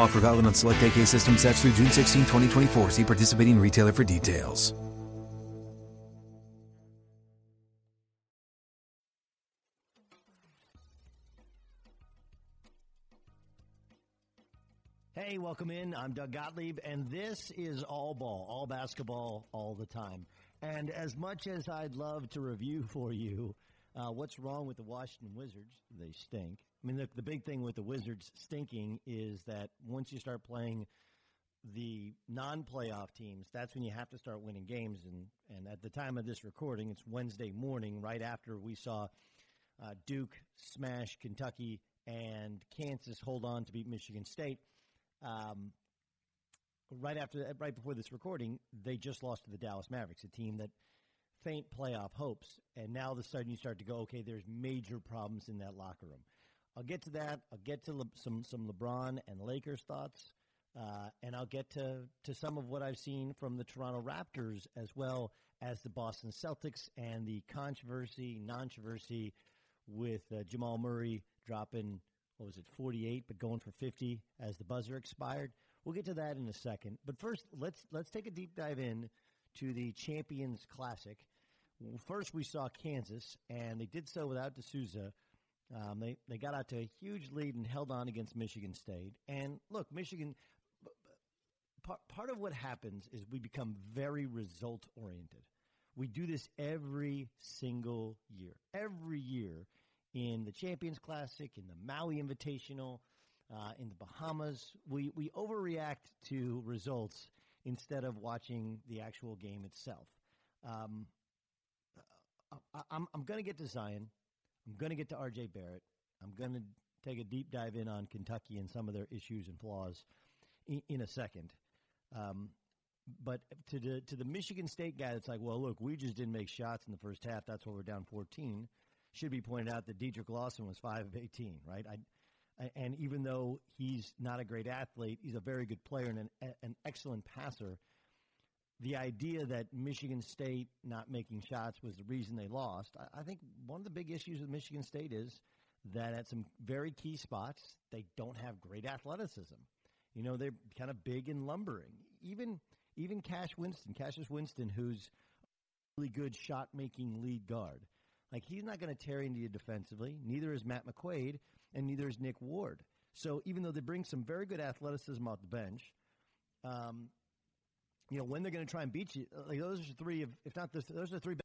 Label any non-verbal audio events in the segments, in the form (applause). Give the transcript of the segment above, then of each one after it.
Offer valid on select AK system sets through June 16, 2024. See participating retailer for details. Hey, welcome in. I'm Doug Gottlieb, and this is All Ball, all basketball, all the time. And as much as I'd love to review for you uh, what's wrong with the Washington Wizards, they stink. I mean, the, the big thing with the Wizards stinking is that once you start playing the non-playoff teams, that's when you have to start winning games. And, and at the time of this recording, it's Wednesday morning, right after we saw uh, Duke smash Kentucky and Kansas hold on to beat Michigan State. Um, right after, right before this recording, they just lost to the Dallas Mavericks, a team that faint playoff hopes. And now all of a sudden you start to go, okay, there's major problems in that locker room. I'll get to that. I'll get to Le- some some LeBron and Lakers thoughts, uh, and I'll get to to some of what I've seen from the Toronto Raptors as well as the Boston Celtics and the controversy, controversy with uh, Jamal Murray dropping what was it 48 but going for 50 as the buzzer expired. We'll get to that in a second. But first, let's let's take a deep dive in to the Champions Classic. First, we saw Kansas, and they did so without De Sousa. Um, they they got out to a huge lead and held on against Michigan State. And look, Michigan. Part, part of what happens is we become very result oriented. We do this every single year. Every year in the Champions Classic, in the Maui Invitational, uh, in the Bahamas, we, we overreact to results instead of watching the actual game itself. Um, I, I'm, I'm going to get to Zion. I'm going to get to RJ Barrett. I'm going to take a deep dive in on Kentucky and some of their issues and flaws in, in a second. Um, but to the to the Michigan State guy that's like, well, look, we just didn't make shots in the first half. That's why we're down 14. Should be pointed out that Dedric Lawson was five of 18, right? I, and even though he's not a great athlete, he's a very good player and an, an excellent passer. The idea that Michigan State not making shots was the reason they lost. I, I think one of the big issues with Michigan State is that at some very key spots, they don't have great athleticism. You know, they're kind of big and lumbering. Even even Cash Winston, Cassius Winston, who's a really good shot making lead guard. Like he's not going to tear into you defensively. Neither is Matt McQuaid, and neither is Nick Ward. So even though they bring some very good athleticism off the bench, um, you know when they're going to try and beat you, like those are three of, if not this, those are three,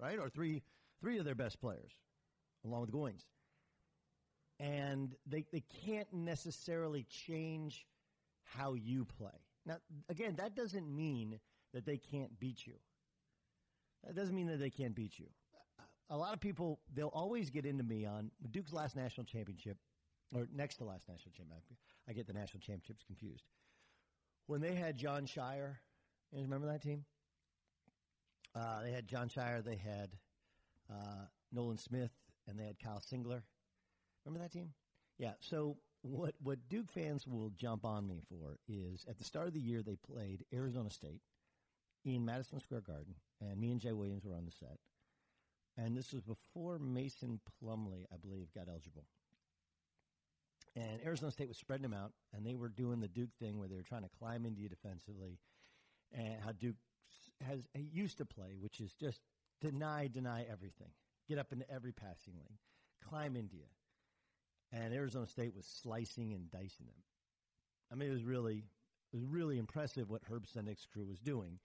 right, or three three of their best players, along with Goins. And they they can't necessarily change how you play. Now, again, that doesn't mean that they can't beat you. That doesn't mean that they can't beat you. A lot of people, they'll always get into me on Duke's last national championship, or next to last national championship. I get the national championships confused. When they had Jon Scheyer You remember that team? Uh, they had Jon Scheyer, they had uh, Nolan Smith, and they had Kyle Singler. Remember that team? Yeah. So what what Duke fans will jump on me for is at the start of the year they played Arizona State in Madison Square Garden, and me and Jay Williams were on the set. And this was before Mason Plumlee, I believe, got eligible. And Arizona State was spreading them out, and they were doing the Duke thing where they were trying to climb into you defensively, and how Duke has used to play, which is just deny, deny everything, get up into every passing lane, climb India. And Arizona State was slicing and dicing them. I mean, it was really, it was really impressive what Herb Sendek's crew was doing.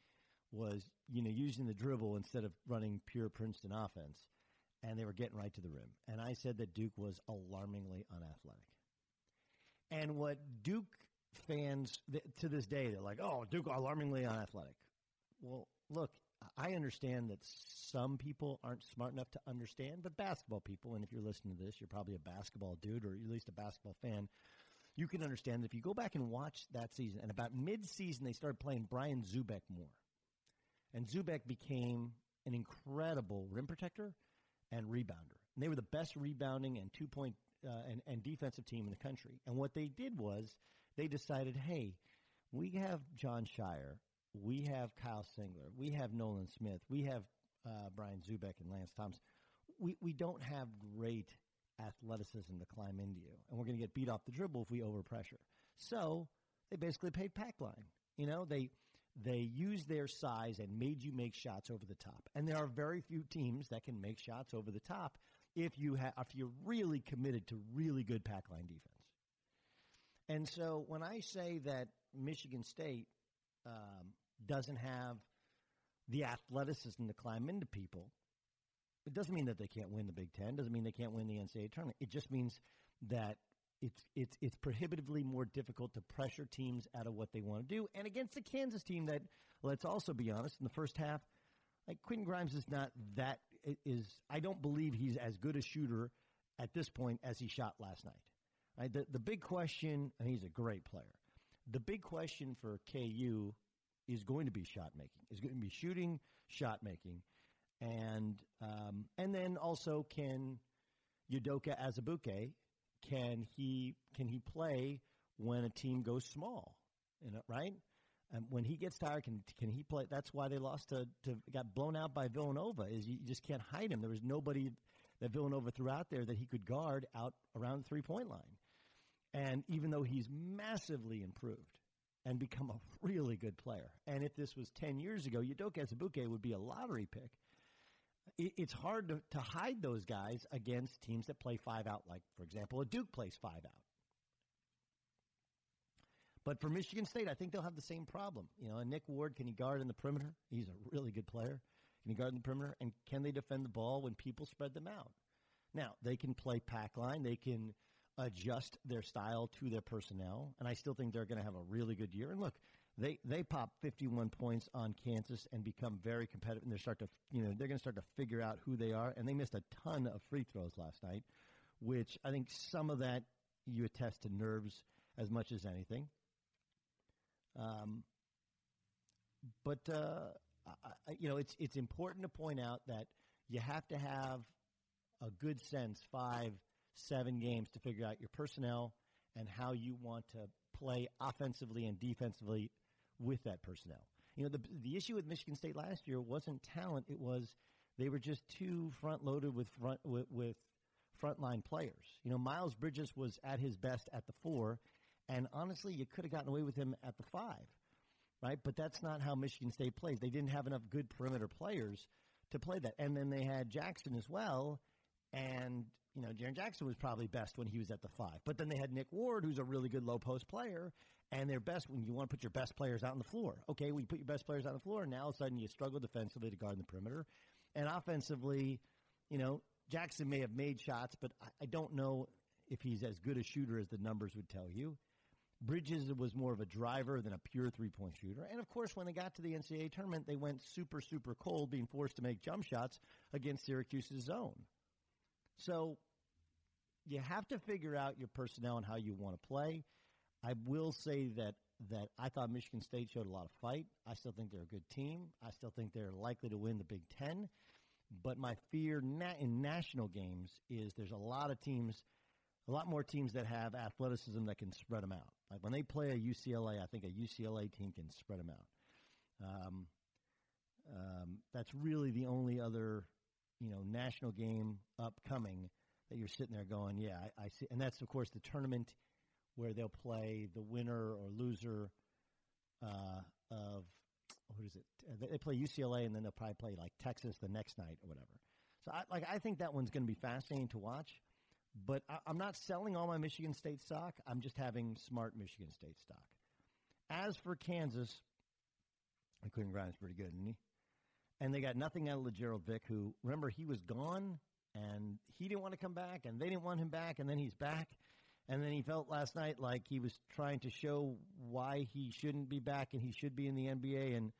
Was you know using the dribble instead of running pure Princeton offense, and they were getting right to the rim. And I said that Duke was alarmingly unathletic. And what Duke fans to this day they're like, "Oh, Duke alarmingly unathletic." Well, look, I understand that some people aren't smart enough to understand, but basketball people, and if you're listening to this, you're probably a basketball dude or at least a basketball fan. You can understand that if you go back and watch that season, and about mid-season they started playing Brian Zoubek more, and Zoubek became an incredible rim protector and rebounder. And they were the best rebounding and two point uh, and, and defensive team in the country. And what they did was they decided, hey, we have Jon Scheyer, we have Kyle Singler. We have Nolan Smith. We have uh, Brian Zoubek and Lance Thomas. We, we don't have great athleticism to climb into you, and we're going to get beat off the dribble if we overpressure. So they basically paid pack line. You know, they they used their size and made you make shots over the top. And there are very few teams that can make shots over the top if you have if you're really committed to really good pack line defense. And so when I say that Michigan State um, doesn't have the athleticism to climb into people, it doesn't mean that they can't win the Big Ten. Doesn't mean they can't win the NCAA tournament. It just means that it's it's it's prohibitively more difficult to pressure teams out of what they want to do. And against the Kansas team, that let's also be honest, in the first half, like Quentin Grimes is not that is. I don't believe he's as good a shooter at this point as he shot last night. The the big question, and he's a great player. The big question for KU is going to be shot making. Is going to be shooting, shot making, and um, and then also can Udoka Azubuike can he can he play when a team goes small? Right? And when he gets tired, can can he play? That's why they lost to, to got blown out by Villanova. Is you just can't hide him. There was nobody that Villanova threw out there that he could guard out around the three point line. And even though he's massively improved, and become a (laughs) really good player. And if this was 10 years ago, Udoka Azubuike would be a lottery pick. It's hard to, to hide those guys against teams that play five out, like, for example, a Duke plays five out. But for Michigan State, I think they'll have the same problem. You know, Nick Ward, can he guard in the perimeter? He's a really good player. Can he guard in the perimeter? And can they defend the ball when people spread them out? Now, they can play pack line. They can adjust their style to their personnel, and I still think they're going to have a really good year. And look, they they pop 51 points on Kansas and become very competitive, and they start to you know they're going to start to figure out who they are. And they missed a ton of free throws last night, which I think some of that you attest to nerves as much as anything. Um, but uh, I, you know, it's it's important to point out that you have to have a good sense five seven games to figure out your personnel and how you want to play offensively and defensively with that personnel. You know, the the issue with Michigan State last year wasn't talent; it was they were just too front loaded with front with, with frontline players. You know, Miles Bridges was at his best at the four, and honestly, you could have gotten away with him at the five, right? But that's not how Michigan State plays. They didn't have enough good perimeter players to play that, and then they had Jackson as well, and you know, Jaren Jackson was probably best when he was at the five. But then they had Nick Ward, who's a really good low post player, and they're best when you want to put your best players out on the floor. Okay, we put your best players out on the floor, and now all of a sudden you struggle defensively to guard the perimeter. And offensively, you know, Jackson may have made shots, but I, I don't know if he's as good a shooter as the numbers would tell you. Bridges was more of a driver than a pure three point shooter. And of course, when they got to the NCAA tournament, they went super, super cold, being forced to make jump shots against Syracuse's zone. So you have to figure out your personnel and how you want to play. I will say that that I thought Michigan State showed a lot of fight. I still think they're a good team. I still think they're likely to win the Big Ten. But my fear in national games is there's a lot of teams, a lot more teams that have athleticism that can spread them out. Like when they play a UCLA, I think a UCLA team can spread them out. Um, um, that's really the only other, you know, national game upcoming that you're sitting there going, yeah, I, I see. And that's of course the tournament where they'll play the winner or loser uh, of what is it? Uh, they play UCLA and then they'll probably play like Texas the next night or whatever. So I, like I think that one's going to be fascinating to watch. But I, I'm not selling all my Michigan State stock. I'm just having smart Michigan State stock. As for Kansas, Quentin Grimes pretty good, isn't he? And they got nothing out of Lagerald Vick, who remember he was gone and he didn't want to come back, and they didn't want him back, and then he's back. And then he felt last night like he was trying to show why he shouldn't be back and he should be in the NBA. And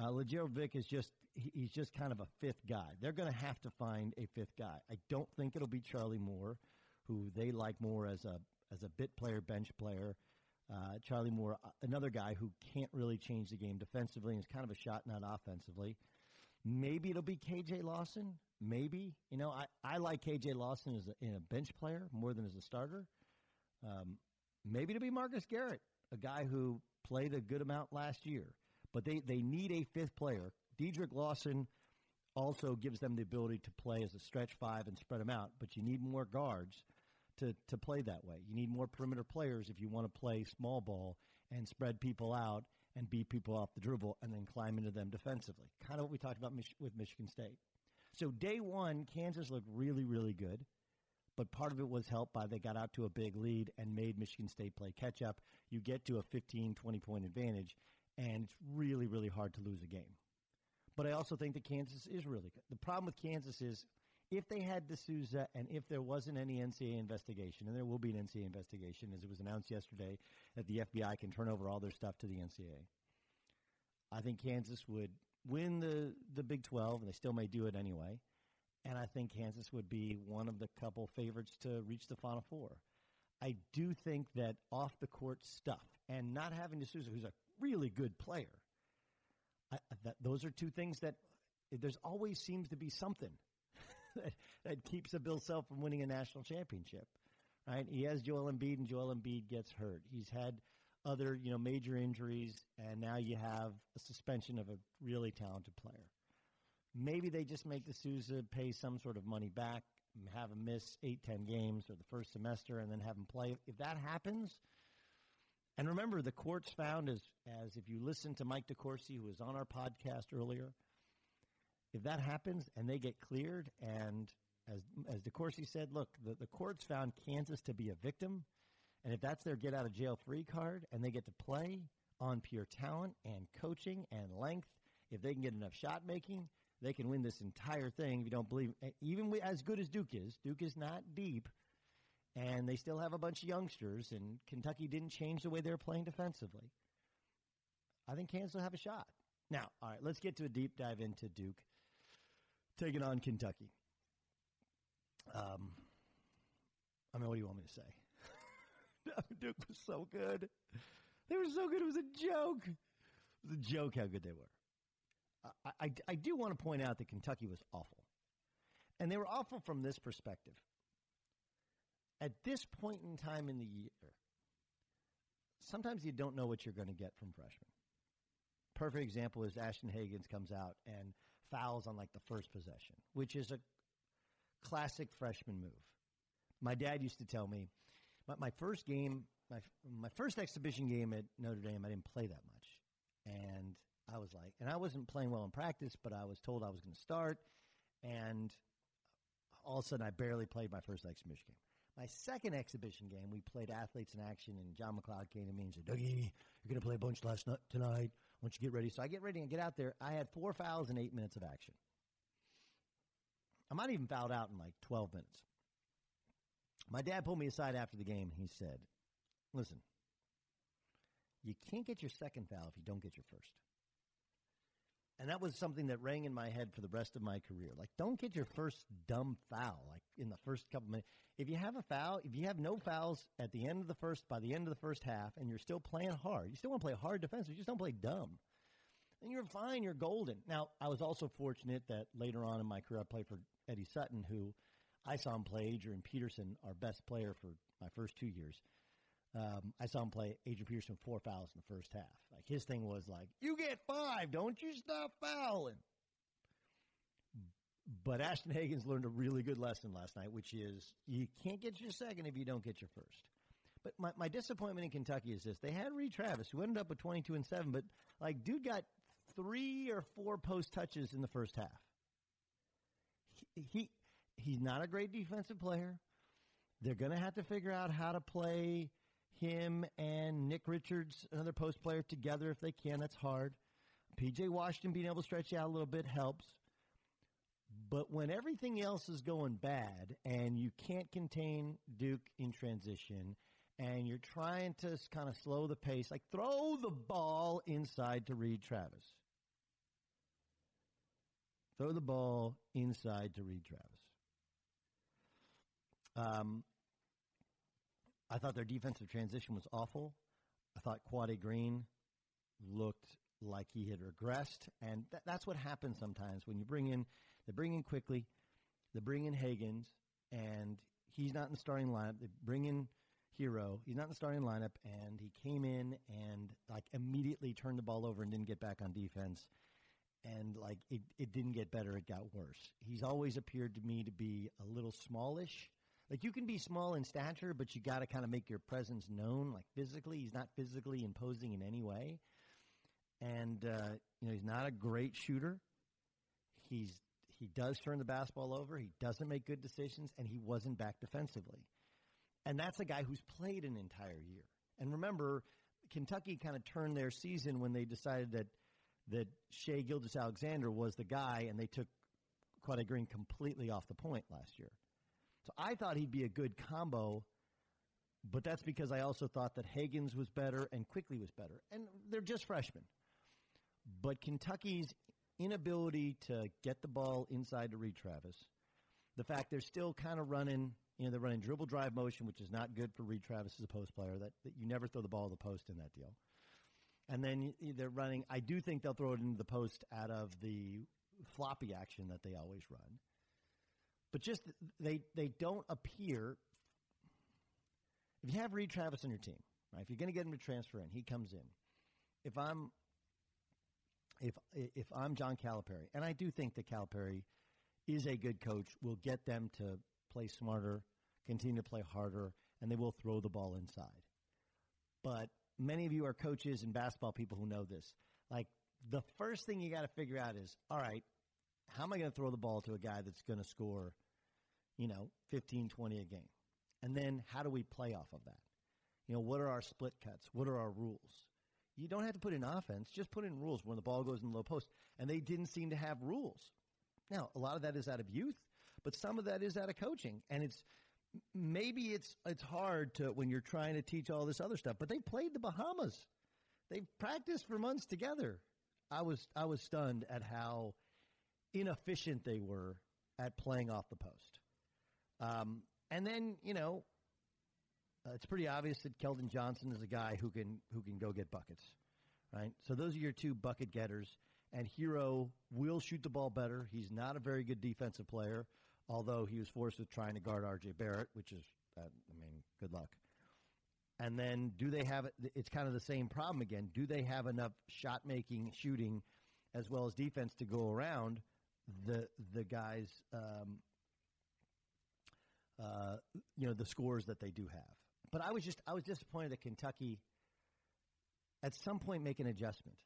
uh, Lagerald Vick is just he's just kind of a fifth guy. They're going to have to find a fifth guy. I don't think it'll be Charlie Moore, who they like more as a as a bit player, bench player. Uh, Charlie Moore, uh, another guy who can't really change the game defensively and is kind of a shot not offensively. Maybe it'll be KJ Lawson. Maybe you know I, I like KJ Lawson as a, in a bench player more than as a starter. Um, maybe it'll be Marcus Garrett, a guy who played a good amount last year. But they, they need a fifth player. Dedric Lawson also gives them the ability to play as a stretch five and spread them out, but you need more guards to, to play that way. You need more perimeter players if you want to play small ball and spread people out and beat people off the dribble and then climb into them defensively. Kind of what we talked about Mich- with Michigan State. So day one, Kansas looked really, really good but part of it was helped by they got out to a big lead and made Michigan State play catch up. You get to a 15, 20 point advantage, and it's really, really hard to lose a game. But I also think that Kansas is really good. The problem with Kansas is if they had De Sousa and if there wasn't any NCAA investigation, and there will be an NCAA investigation, as it was announced yesterday that the FBI can turn over all their stuff to the NCAA, I think Kansas would win the, the Big 12, and they still may do it anyway and I think Kansas would be one of the couple favorites to reach the Final Four. I do think that off the court stuff and not having De Sousa, who's a really good player, I, that those are two things that there's always seems to be something (laughs) that, that keeps a Bill Self from winning a national championship. Right? He has Joel Embiid, and Joel Embiid gets hurt. He's had other you know major injuries, and now you have a suspension of a really talented player. Maybe they just make De Sousa pay some sort of money back, have him miss eight, ten games or the first semester, and then have him play. If that happens, and remember, the courts found as as if you listen to Mike DeCourcy, who was on our podcast earlier, if that happens and they get cleared, and as as DeCourcy said, look, the, the courts found Kansas to be a victim, and if that's their get out of jail free card, and they get to play on pure talent and coaching and length, if they can get enough shot making, they can win this entire thing. If you don't believe, even as good as Duke is, Duke is not deep, and they still have a bunch of youngsters. And Kentucky didn't change the way they're playing defensively. I think Kansas will have a shot. Now, all right, let's get to a deep dive into Duke taking on Kentucky. Um, I mean, what do you want me to say? (laughs) Duke was so good. They were so good. It was a joke. It was a joke how good they were. I, I, I do want to point out that Kentucky was awful. And they were awful from this perspective. At this point in time in the year, sometimes you don't know what you're going to get from freshmen. Perfect example is Ashton Hagans comes out and fouls on like the first possession, which is a classic freshman move. My dad used to tell me, my, my first game, my my first exhibition game at Notre Dame, I didn't play that much, and I was like, and I wasn't playing well in practice, but I was told I was going to start, and all of a sudden I barely played my first exhibition game. My second exhibition game, we played athletes in action, and John MacLeod came to me and said, Dougie, you're going to play a bunch last night tonight. Don't you get ready? So I get ready and get out there. I had four fouls in eight minutes of action. I might even fouled out in like 12 minutes. My dad pulled me aside after the game he said, Listen, you can't get your second foul if you don't get your first. And that was something that rang in my head for the rest of my career. Like, don't get your first dumb foul, like in the first couple minutes. If you have a foul, if you have no fouls at the end of the first, by the end of the first half, and you're still playing hard, you still want to play hard defense, you just don't play dumb. Then you're fine, you're golden. Now, I was also fortunate that later on in my career, I played for Eddie Sutton, who I saw him play Adrian Peterson, our best player for my first two years. Um, I saw him play Adrian Peterson four fouls in the first half. Like his thing was like, "You get five, don't you stop fouling." But Ashton Hagans learned a really good lesson last night, which is you can't get your second if you don't get your first. But my, my disappointment in Kentucky is this: they had Reid Travis, who ended up with twenty two and seven, but like dude got three or four post touches in the first half. He, he he's not a great defensive player. They're going to have to figure out how to play him and Nick Richards, another post player, together if they can. That's hard. PJ Washington being able to stretch out a little bit helps. But when everything else is going bad and you can't contain Duke in transition and you're trying to kind of slow the pace, like throw the ball inside to Reid Travis. Throw the ball inside to Reid Travis. Um, I thought their defensive transition was awful. I thought Quade Green looked like he had regressed, and th- that's what happens sometimes when you bring in they bring in Quickley, they bring in Hagans, and he's not in the starting lineup. They bring in Herro, he's not in the starting lineup, and he came in and like immediately turned the ball over and didn't get back on defense. And like it, it didn't get better; it got worse. He's always appeared to me to be a little smallish like you can be small in stature, but you got to kind of make your presence known. Like physically, he's not physically imposing in any way, and uh, you know he's not a great shooter. He's he does turn the basketball over. He doesn't make good decisions, and he wasn't back defensively. And that's a guy who's played an entire year. And remember, Kentucky kind of turned their season when they decided that that Shai Gilgeous-Alexander was the guy, and they took Quade Green completely off the point last year. So I thought he'd be a good combo, but that's because I also thought that Hagans was better and Quickley was better. And they're just freshmen. But Kentucky's inability to get the ball inside to Reid Travis, the fact they're still kind of running, you know, they're running dribble drive motion, which is not good for Reid Travis as a post player, that, that you never throw the ball to the post in that deal. And then they're running, I do think they'll throw it into the post out of the floppy action that they always run but just they they don't appear. If you have Reid Travis on your team, right? If you're going to get him to transfer in, he comes in. If I'm if if I'm John Calipari, and I do think that Calipari is a good coach, will get them to play smarter, continue to play harder, and they will throw the ball inside. But many of you are coaches and basketball people who know this. Like the first thing you got to figure out is, all right, how am I going to throw the ball to a guy that's going to score, you know, 15, 20 a game? And then how do we play off of that? You know, what are our split cuts? What are our rules? You don't have to put in offense, just put in rules when the ball goes in the low post. And they didn't seem to have rules. Now, a lot of that is out of youth, but some of that is out of coaching. And it's maybe it's it's hard to when you're trying to teach all this other stuff, but they played the Bahamas. They practiced for months together. I was I was stunned at how inefficient they were at playing off the post. Um, and then, you know, uh, it's pretty obvious that Keldon Johnson is a guy who can who can go get buckets, right? So those are your two bucket getters. And Herro will shoot the ball better. He's not a very good defensive player, although he was forced with trying to guard R.J. Barrett, which is, uh, I mean, good luck. And then, do they have? It it's kind of the same problem again. Do they have enough shot making, shooting, as well as defense to go around the the guys, um, uh, you know, the scores that they do have. But I was just I was disappointed that Kentucky, at some point, make an adjustment.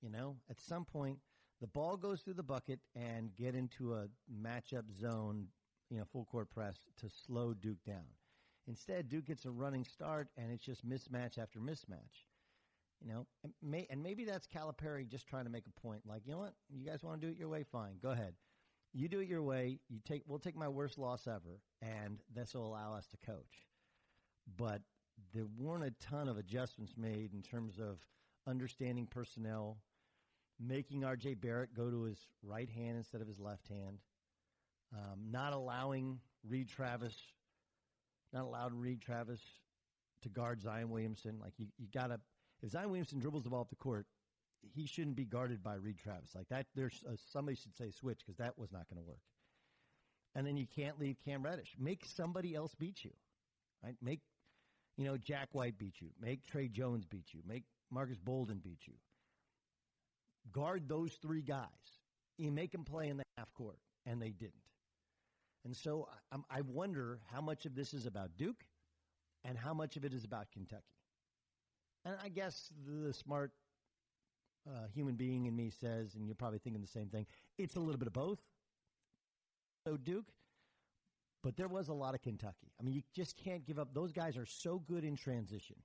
You know, at some point, the ball goes through the bucket and get into a matchup zone, you know, full court press to slow Duke down. Instead, Duke gets a running start, and it's just mismatch after mismatch. You know, and, may, and maybe that's Calipari just trying to make a point. Like, you know what? You guys want to do it your way? Fine, go ahead. You do it your way. You take. We'll take my worst loss ever, and this will allow us to coach. But there weren't a ton of adjustments made in terms of understanding personnel, making R.J. Barrett go to his right hand instead of his left hand, um, not allowing Reid Travis, not allowed Reid Travis to guard Zion Williamson. Like you, you gotta if Zion Williamson dribbles the ball up the court, he shouldn't be guarded by Reid Travis. Like that, there's uh, somebody should say switch because that was not going to work. And then you can't leave Cam Reddish. Make somebody else beat you. Right? Make you know Jack White beat you. Make Tre Jones beat you. Make Marques Bolden beat you. Guard those three guys. You make them play in the half court, and they didn't. And so I, I wonder how much of this is about Duke and how much of it is about Kentucky. And I guess the smart uh, human being in me says, and you're probably thinking the same thing, it's a little bit of both. So Duke, but there was a lot of Kentucky. I mean, you just can't give up. Those guys are so good in transition.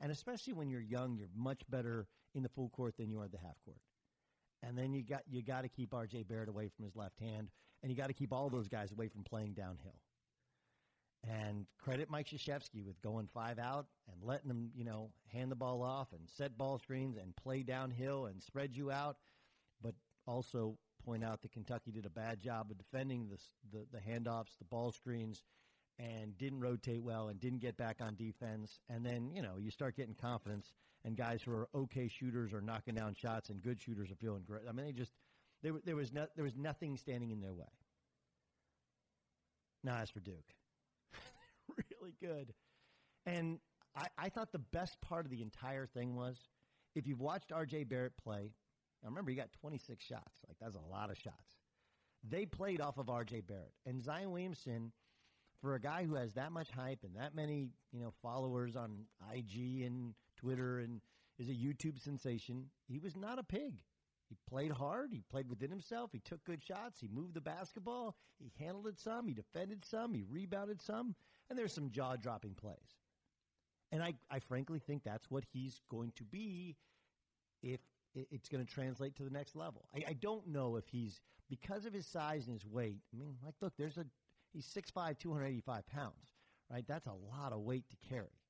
And especially when you're young, you're much better in the full court than you are the half court. And then you got you got to keep R.J. Barrett away from his left hand, and you got to keep all those guys away from playing downhill. And credit Mike Krzyzewski with going five out and letting them, you know, hand the ball off and set ball screens and play downhill and spread you out. But also point out that Kentucky did a bad job of defending the, the, the handoffs, the ball screens, and didn't rotate well and didn't get back on defense. And then, you know, you start getting confidence, and guys who are okay shooters are knocking down shots, and good shooters are feeling great. I mean, they just there, there was no, there was nothing standing in their way. Now, as for Duke, really good. And I, I thought the best part of the entire thing was if you've watched R.J. Barrett play, now remember, he got 26 shots. Like, that's a lot of shots. They played off of R.J. Barrett. And Zion Williamson, for a guy who has that much hype and that many, you know, followers on IG and Twitter and is a YouTube sensation, he was not a pig. He played hard. He played within himself. He took good shots. He moved the basketball. He handled it some. He defended some. He rebounded some. And there's some jaw dropping plays. And I, I frankly think that's what he's going to be if it's going to translate to the next level. I, I don't know if he's, because of his size and his weight, I mean, like, look, there's a, he's 6'5, 285 pounds, right? That's a lot of weight to carry.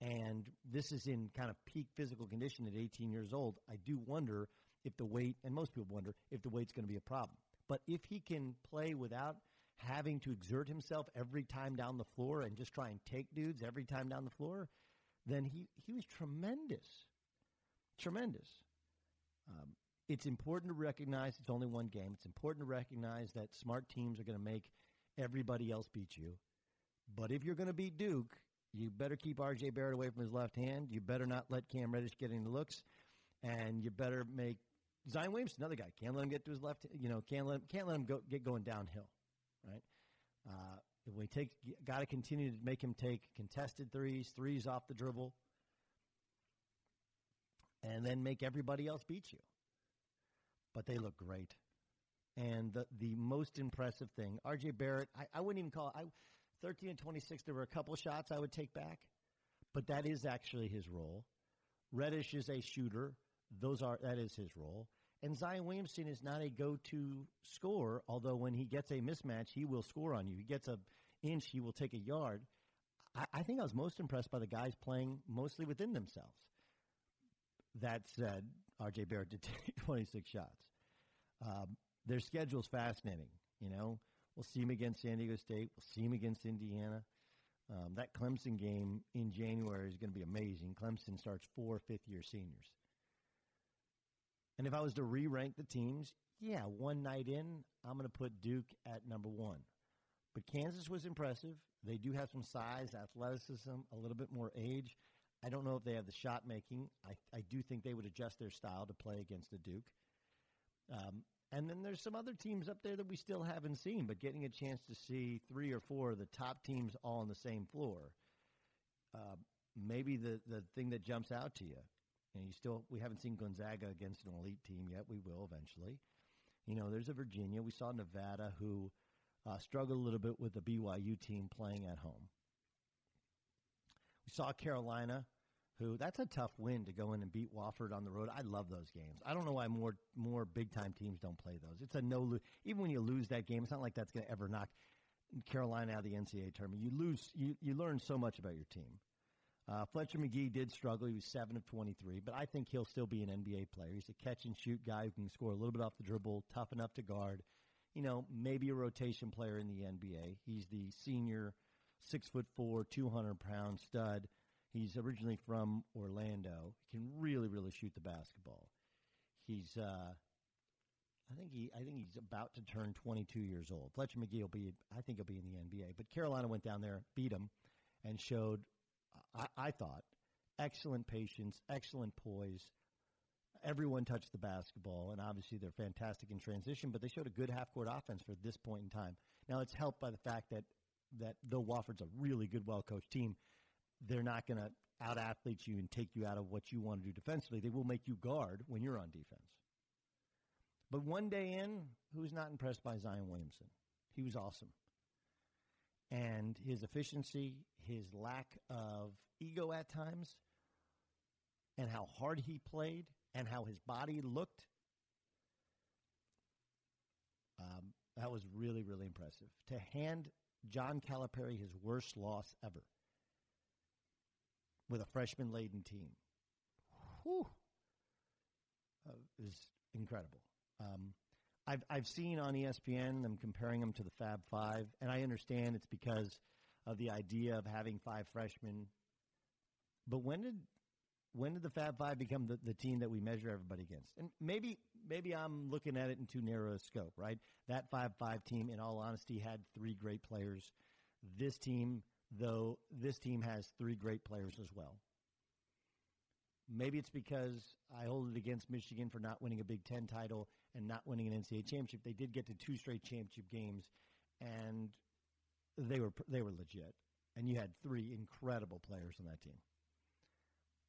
And this is in kind of peak physical condition at 18 years old. I do wonder if the weight, and most people wonder if the weight's going to be a problem. But if he can play without having to exert himself every time down the floor and just try and take dudes every time down the floor, then he, he was tremendous. Tremendous. Um, it's important to recognize it's only one game. It's important to recognize that smart teams are going to make everybody else beat you. But if you're going to beat Duke, you better keep R.J. Barrett away from his left hand. You better not let Cam Reddish get any looks, and you better make Zion Williams another guy. Can't let him get to his left. You know, can't let him, can't let him go, get going downhill right? Uh, if we take, got to continue to make him take contested threes, threes off the dribble, and then make everybody else beat you. But they look great. And the the most impressive thing, R.J. Barrett, I, I wouldn't even call it. I, 13 and 26, there were a couple shots I would take back, but that is actually his role. Reddish is a shooter. Those are that is his role. And Zion Williamson is not a go-to scorer, although when he gets a mismatch, he will score on you. He gets a inch, he will take a yard. I, I think I was most impressed by the guys playing mostly within themselves. That said, R.J. Barrett did (laughs) take 26 shots. Um, their schedule's fascinating. You know, we'll see him against San Diego State. We'll see him against Indiana. Um, that Clemson game in January is going to be amazing. Clemson starts four fifth-year seniors. And if I was to re rank the teams, yeah, one night in, I'm going to put Duke at number one. But Kansas was impressive. They do have some size, athleticism, a little bit more age. I don't know if they have the shot making. I, I do think they would adjust their style to play against the Duke. Um, and then there's some other teams up there that we still haven't seen, but getting a chance to see three or four of the top teams all on the same floor, uh, maybe the, the thing that jumps out to you. And you still we haven't seen Gonzaga against an elite team yet. We will eventually. You know, there's a Virginia. We saw Nevada who uh, struggled a little bit with the BYU team playing at home. We saw Carolina, who that's a tough win to go in and beat Wofford on the road. I love those games. I don't know why more more big time teams don't play those. It's a no lose. Even when you lose that game, it's not like that's going to ever knock Carolina out of the NCAA tournament. You lose, you you learn so much about your team. Uh, Fletcher Magee did struggle. He was 7 of 23, but I think he'll still be an NBA player. He's a catch and shoot guy who can score a little bit off the dribble, tough enough to guard. You know, maybe a rotation player in the NBA. He's the senior, six foot four, 200 pound stud. He's originally from Orlando. He can really, really shoot the basketball. He's, uh, I think he, I think he's about to turn 22 years old. Fletcher Magee will be, I think he'll be in the NBA. But Carolina went down there, beat him, and showed I, I thought, excellent patience, excellent poise. Everyone touched the basketball, and obviously they're fantastic in transition, but they showed a good half court offense for this point in time. Now, it's helped by the fact that, that though Wofford's a really good, well coached team, they're not going to out athlete you and take you out of what you want to do defensively. They will make you guard when you're on defense. But one day in, who's not impressed by Zion Williamson? He was awesome and his efficiency, his lack of ego at times, and how hard he played, and how his body looked. Um, that was really, really impressive. To hand John Calipari his worst loss ever with a freshman laden team. Whew. Uh, is incredible. Um, I've I've seen on ESPN them comparing them to the Fab Five, and I understand it's because of the idea of having five freshmen. But when did when did the Fab Five become the, the team that we measure everybody against? And maybe maybe I'm looking at it in too narrow a scope, right? That five Five team, in all honesty, had three great players. This team, though, this team has three great players as well. Maybe it's because I hold it against Michigan for not winning a Big Ten title and not winning an NCAA championship. They did get to two straight championship games, and they were they were legit. And you had three incredible players on that team.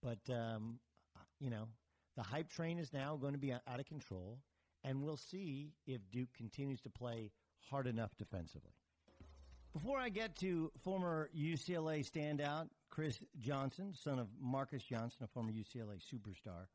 But um, you know, the hype train is now going to be out of control, and we'll see if Duke continues to play hard enough defensively. Before I get to former UCLA standout Kris Johnson, son of Marques Johnson, a former UCLA superstar,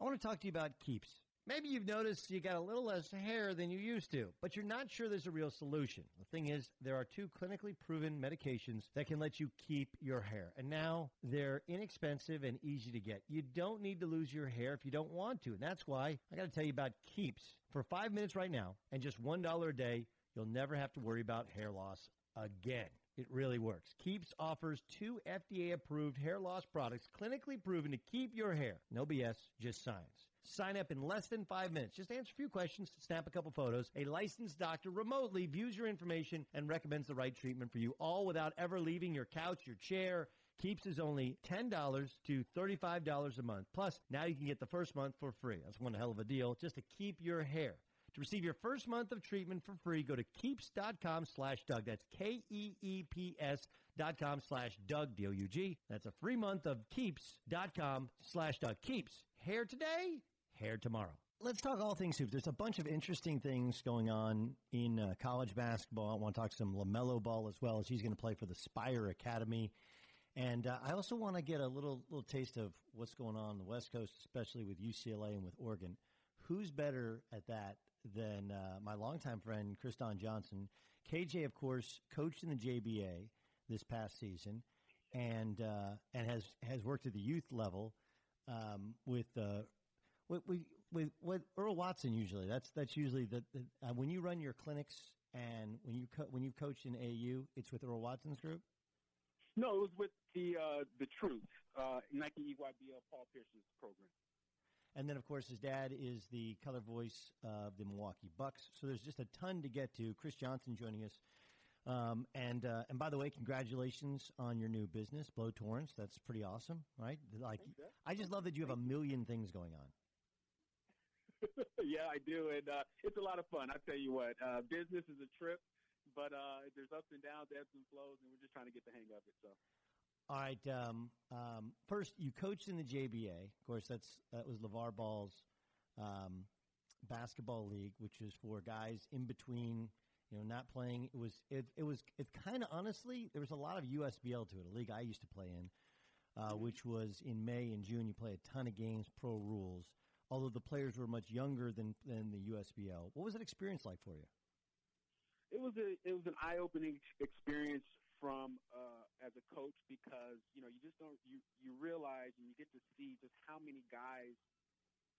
I want to talk to you about Keeps. Maybe you've noticed you got a little less hair than you used to, but you're not sure there's a real solution. The thing is, there are two clinically proven medications that can let you keep your hair. And now they're inexpensive and easy to get. You don't need to lose your hair if you don't want to. And that's why I got to tell you about Keeps. For five minutes right now and just $1 a day, you'll never have to worry about hair loss again. It really works. Keeps offers two FDA approved hair loss products clinically proven to keep your hair. No BS, just science. Sign up in less than five minutes. Just answer a few questions, snap a couple photos. A licensed doctor remotely views your information and recommends the right treatment for you, all without ever leaving your couch, your chair. Keeps is only $10 to $35 a month. Plus, now you can get the first month for free. That's one hell of a deal just to keep your hair. To receive your first month of treatment for free, go to keeps.com slash Doug. That's K-E-E-P-S dot com slash Doug, D-O-U-G. That's a free month of keeps.com slash Doug. Keeps. Hair today, hair tomorrow. Let's talk all things hoops. There's a bunch of interesting things going on in uh, college basketball. I want to talk some LaMelo Ball as well as he's going to play for the Spire Academy. And uh, I also want to get a little little taste of what's going on on the West Coast, especially with UCLA and with Oregon. Who's better at that than uh, my longtime friend Kris Don Johnson. KJ, of course, coached in the JBA this past season, and uh, and has has worked at the youth level um, with, uh, with with Earl Watson. Usually, that's that's usually the, the uh, when you run your clinics and when you co- when you've coached in AU, it's with Earl Watson's group. No, it was with the uh, the Truth uh, Nike EYBL Paul Pierce's program. And then, of course, his dad is the color voice of the Milwaukee Bucks. So there's just a ton to get to. Kris Johnson joining us. Um, and uh, and by the way, congratulations on your new business, Blow Torrents. That's pretty awesome, right? Like, I just love that you have a million things going on. (laughs) yeah, I do, and uh, it's a lot of fun. I tell you what, uh, business is a trip, but uh, there's ups and downs, ebbs and flows, and we're just trying to get the hang of it. So all right. Um, um, first, you coached in the JBA. Of course, that's that was LeVar Ball's um, basketball league, which was for guys in between. You know, not playing. It was it, it was it kind of honestly there was a lot of USBL to it. A league I used to play in, uh, which was in May and June. You play a ton of games, pro rules. Although the players were much younger than than the USBL. What was that experience like for you? It was a it was an eye opening experience from uh, as a coach because you know you just don't you you realize and you get to see just how many guys,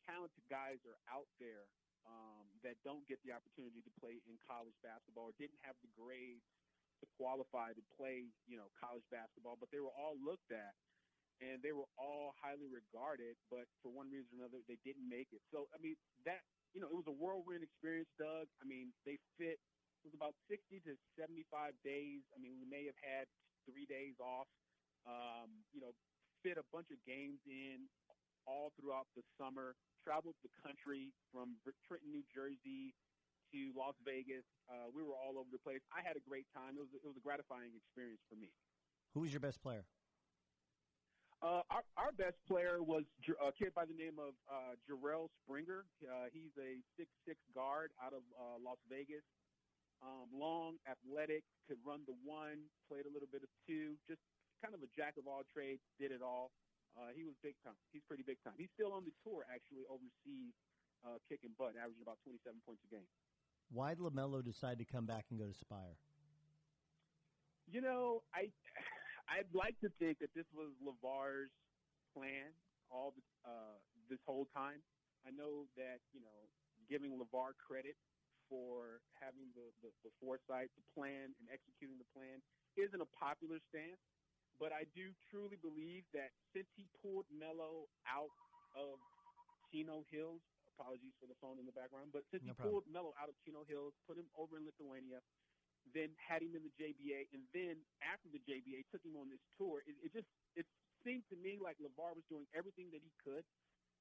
talented guys, are out there um, that don't get the opportunity to play in college basketball or didn't have the grades to qualify to play you know college basketball, but they were all looked at and they were all highly regarded, but for one reason or another, they didn't make it. So, I mean, that, you know, it was a whirlwind experience, Doug. I mean, they fit, it was about 60 to 75 days. I mean, we may have had three days off, um, you know, fit a bunch of games in all throughout the summer, traveled the country from Trenton, New Jersey to Las Vegas. Uh, we were all over the place. I had a great time. It was, it was a gratifying experience for me. Who was your best player? Uh, our, our best player was a kid by the name of uh, Jarrell Springer. Uh, he's a six-six guard out of uh, Las Vegas. Um, long, athletic, could run the one, played a little bit of two, just kind of a jack of all trades, did it all. Uh, he was big time. He's pretty big time. He's still on the tour, actually, overseas, uh, kicking butt, averaging about 27 points a game. Why did LaMelo decide to come back and go to Spire? You know, I (sighs) I'd like to think that this was LaVar's plan all the, uh, this whole time. I know that you know giving LaVar credit for having the, the, the foresight, the plan, and executing the plan isn't a popular stance. But I do truly believe that since he pulled Melo out of Chino Hills, apologies for the phone in the background, but since No he problem. pulled Melo out of Chino Hills, put him over in Lithuania, then had him in the JBA, and then after the JBA took him on this tour. It, it just it seemed to me like LaVar was doing everything that he could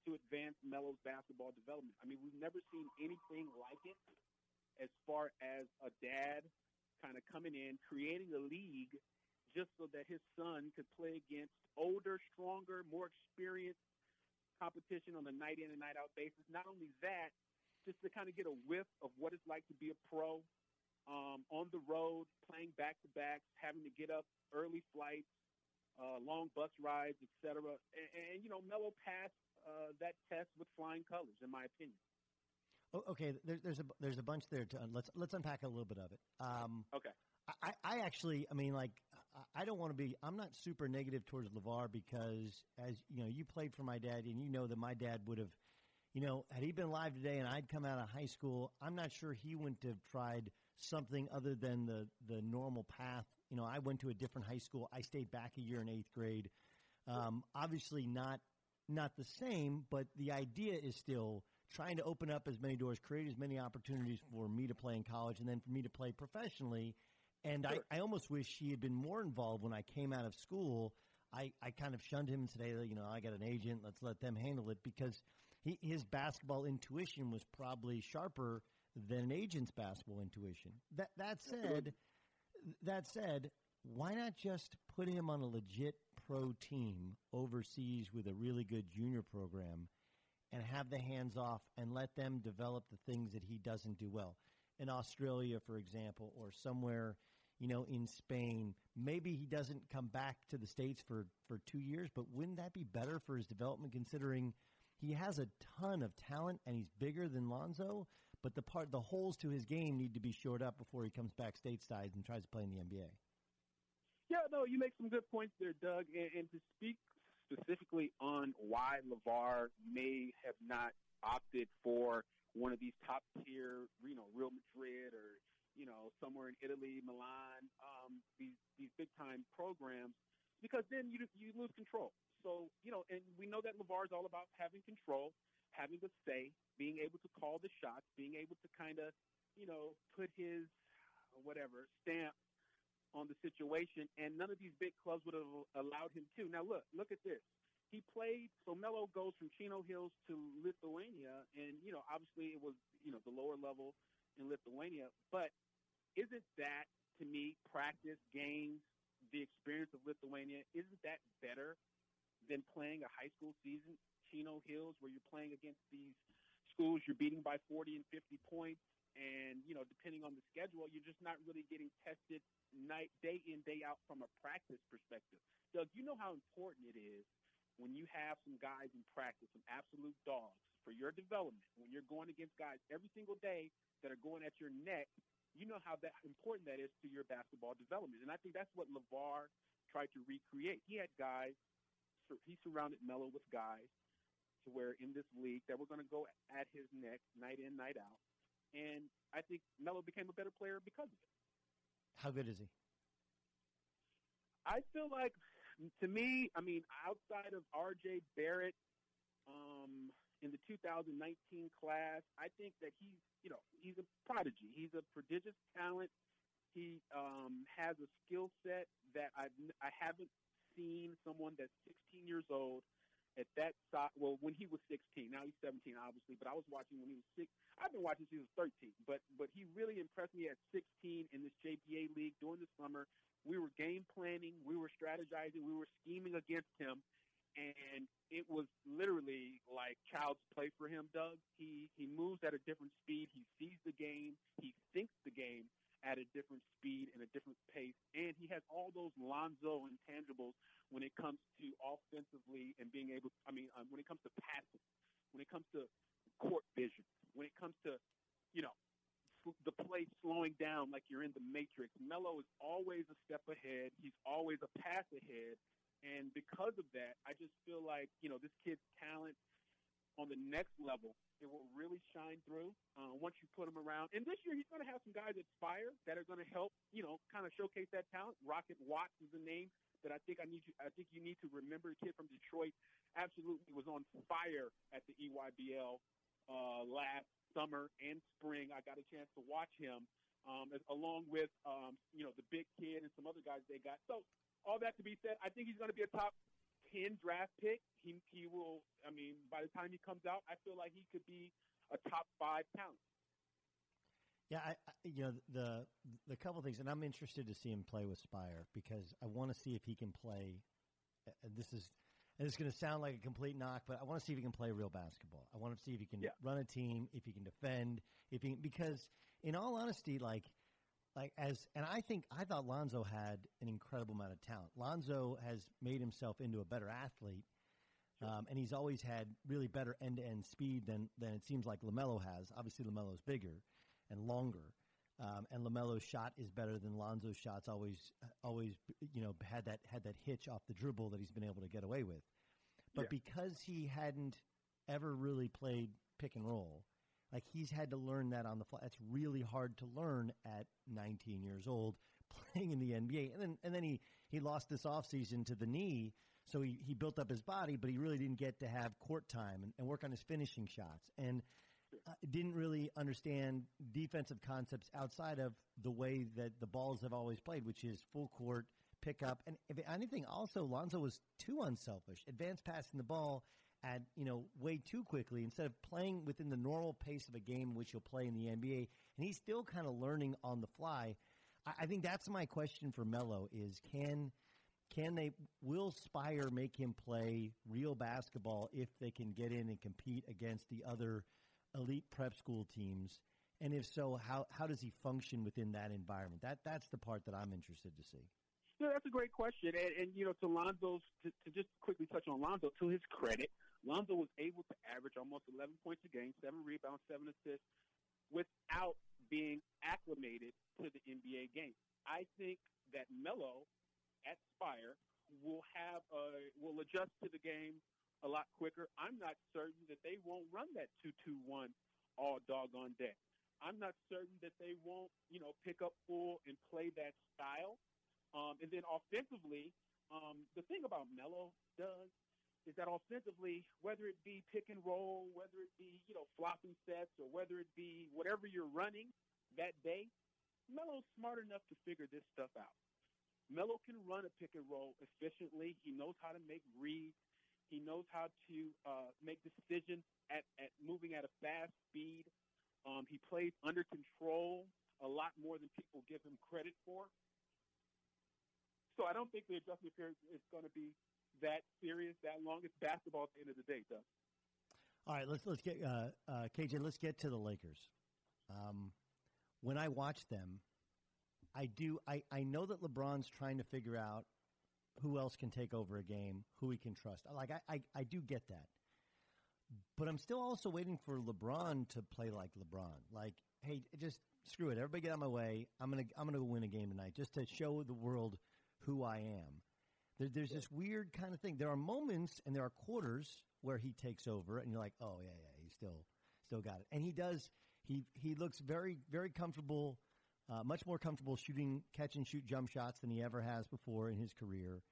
to advance Melo's basketball development. I mean, we've never seen anything like it as far as a dad kind of coming in, creating a league just so that his son could play against older, stronger, more experienced competition on a night in and night out basis. Not only that, just to kind of get a whiff of what it's like to be a pro um, on the road, playing back to backs, having to get up early flights, uh, long bus rides, etc. And, and you know, Melo passed uh, that test with flying colors, in my opinion. Oh, okay, there, there's a there's a bunch there. To let's let's unpack a little bit of it. Um, Okay. I, I actually, I mean, like, I- I don't want to be. I'm not super negative towards LaVar because, as you know, you played for my dad, and you know that my dad would have, you know, had he been alive today and I'd come out of high school, I'm not sure he wouldn't have tried something other than the the normal path. You know, I went to a different high school. I stayed back a year in eighth grade. Um, obviously, not not the same, but the idea is still trying to open up as many doors, create as many opportunities for me to play in college, and then for me to play professionally. And Sure. I, I almost wish he had been more involved when I came out of school. I, I kind of shunned him and said, hey, you know, I got an agent. Let's let them handle it because he, his basketball intuition was probably sharper than an agent's basketball intuition. That that said, that said, why not just put him on a legit pro team overseas with a really good junior program and have the hands off and let them develop the things that he doesn't do well? In Australia, for example, or somewhere, you know, in Spain, maybe he doesn't come back to the States for, for two years, but wouldn't that be better for his development considering he has a ton of talent and he's bigger than Lonzo? But the part, the holes to his game need to be shored up before he comes back stateside and tries to play in the NBA. Yeah, no, you make some good points there, Doug. And, and to speak specifically on why LaVar may have not opted for one of these top tier, you know, Real Madrid or you know somewhere in Italy, Milan, um, these these big time programs, because then you you lose control. So you know, and we know that LaVar is all about having control, having a say, being able to call the shots, being able to kind of, you know, put his whatever stamp on the situation, and none of these big clubs would have allowed him to. Now, look, look at this. He played, so Melo goes from Chino Hills to Lithuania, and, you know, obviously it was, you know, the lower level in Lithuania, but isn't that, to me, practice, games, the experience of Lithuania, isn't that better than playing a high school season, Chino Hills, where you're playing against these schools you're beating by 40 and 50 points, and, you know, depending on the schedule, you're just not really getting tested night day in day out from a practice perspective. Doug, you know how important it is when you have some guys in practice, some absolute dogs for your development, when you're going against guys every single day that are going at your neck, you know how that important that is to your basketball development. And I think that's what LaVar tried to recreate. He had guys, he surrounded Melo with guys to where in this league that were going to go at his neck night in, night out. And I think Melo became a better player because of it. How good is he? I feel like, to me, I mean, outside of R.J. Barrett, um, in the 2019 class, I think that he's, you know, he's a prodigy. He's a prodigious talent. He um, has a skill set that I've I haven't seen someone that's 16 years old at that size. Well, when he was 16, now he's 17, obviously. But I was watching when he was six. I've been watching since he was 13. But but he really impressed me at 16 in this JBA league during the summer. We were game planning, we were strategizing, we were scheming against him, and it was literally like child's play for him. Doug, he he moves at a different speed. He sees the game. He thinks the game at a different speed and a different pace, and he has all those Lonzo intangibles when it comes to offensively and being able. I mean, um, when it comes to passing, when it comes to court vision, when it comes to, you know, the play slowing down like you're in the matrix. Melo is always a step ahead. He's always a pass ahead. And because of that, I just feel like, you know, this kid's talent on the next level, it will really shine through uh, once you put him around. And this year, he's going to have some guys at Spire that are going to help, you know, kind of showcase that talent. Rocket Watts is a name that I think I need you. I think you need to remember. A kid from Detroit absolutely was on fire at the EYBL uh, last summer and spring. I got a chance to watch him, um, along with um, you know the big kid and some other guys they got. So all that to be said, I think he's going to be a top ten draft pick. He he will. I mean, by the time he comes out, I feel like he could be a top five talent. Yeah, I, I, you know the the couple things, and I'm interested to see him play with Spire because I want to see if he can play. Uh, this is and it's going to sound like a complete knock, but I want to see if he can play real basketball. I want to see if he can yeah. run a team, if he can defend, if he because in all honesty, like like as and I think I thought Lonzo had an incredible amount of talent. Lonzo has made himself into a better athlete. Um, and he's always had really better end to end speed than, than it seems like LaMelo has. Obviously, LaMelo's bigger and longer. Um, and LaMelo's shot is better than Lonzo's shots. Always, always, you know, had that had that hitch off the dribble that he's been able to get away with. But yeah. because he hadn't ever really played pick and roll, like he's had to learn that on the fly. That's really hard to learn at 19 years old (laughs) playing in the NBA. And then and then he he lost this offseason to the knee, so he he built up his body, but he really didn't get to have court time and, and work on his finishing shots. And didn't really understand defensive concepts outside of the way that the balls have always played, which is full court pickup. And if anything, also Lonzo was too unselfish, advanced passing the ball at you know way too quickly instead of playing within the normal pace of a game which you'll play in the NBA. And he's still kind of learning on the fly. I, I think that's my question for Melo: is can can they will Spire make him play real basketball if they can get in and compete against the other elite prep school teams? And if so, how how does he function within that environment? That that's the part that I'm interested to see. Yeah, that's a great question. And, and you know, to Lonzo's to, to just quickly touch on Lonzo, to his credit, Lonzo was able to average almost 11 points a game, seven rebounds, seven assists, without being acclimated to the NBA game. I think that Melo at Spire will have a, will adjust to the game a lot quicker. I'm not certain that they won't run that two-two-one all doggone day. I'm not certain that they won't, you know, pick up full and play that style. Um, and then offensively, um, the thing about Melo does is that offensively, whether it be pick and roll, whether it be you know flopping sets, or whether it be whatever you're running that day, Melo's smart enough to figure this stuff out. Melo can run a pick and roll efficiently. He knows how to make reads. He knows how to uh, make decisions at, at moving at a fast speed. Um, he plays under control a lot more than people give him credit for. So I don't think the adjustment period is going to be that serious, that long. It's basketball at the end of the day, though. All right, let's let's get uh, uh, KJ. Let's get to the Lakers. Um, when I watch them, I do. I, I know that LeBron's trying to figure out who else can take over a game, who he can trust. Like I, I, I do get that. But I'm still also waiting for LeBron to play like LeBron. Like, hey, just screw it. Everybody get out of my way. I'm gonna I'm gonna win a game tonight just to show the world who I am. There, there's this weird kind of thing. There are moments and there are quarters where he takes over, and you're like, oh yeah, yeah, he still still got it, and he does. He he looks very very comfortable, uh, much more comfortable shooting catch and shoot jump shots than he ever has before in his career,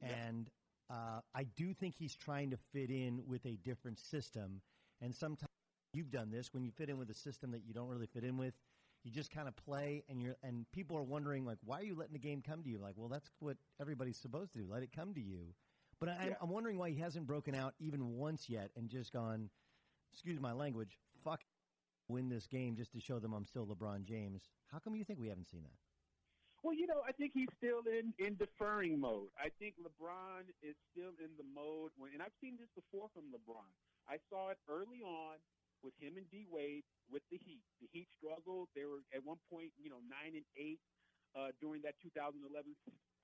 and uh, I do think he's trying to fit in with a different system, and sometimes you've done this when you fit in with a system that you don't really fit in with. You just kind of play, and you're and people are wondering like, why are you letting the game come to you? Like, well, that's what everybody's supposed to do. Let it come to you. But I, Yeah. I'm wondering why he hasn't broken out even once yet and just gone, excuse my language, fuck, win this game just to show them I'm still LeBron James. How come you think we haven't seen that? Well, you know, I think he's still in, in deferring mode. I think LeBron is still in the mode when, and I've seen this before from LeBron. I saw it early on with him and D Wade with the Heat. The Heat struggled. They were at one point, you know, nine and eight uh, during that 2011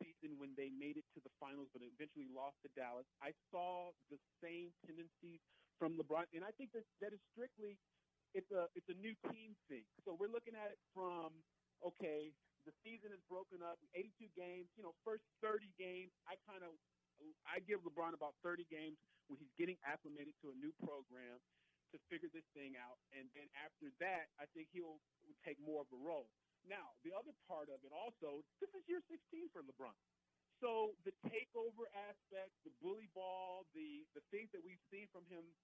season when they made it to the finals, but eventually lost to Dallas. I saw the same tendencies from LeBron, and I think that that is strictly it's a it's a new team thing. So we're looking at it from okay, the season is broken up, 82 games. You know, first 30 games, I kind of I give LeBron about 30 games when he's getting acclimated to a new program to figure this thing out, and then after that, I think he'll take more of a role. Now, the other part of it also, this is year 16 for LeBron. So the takeover aspect, the bully ball, the the things that we've seen from him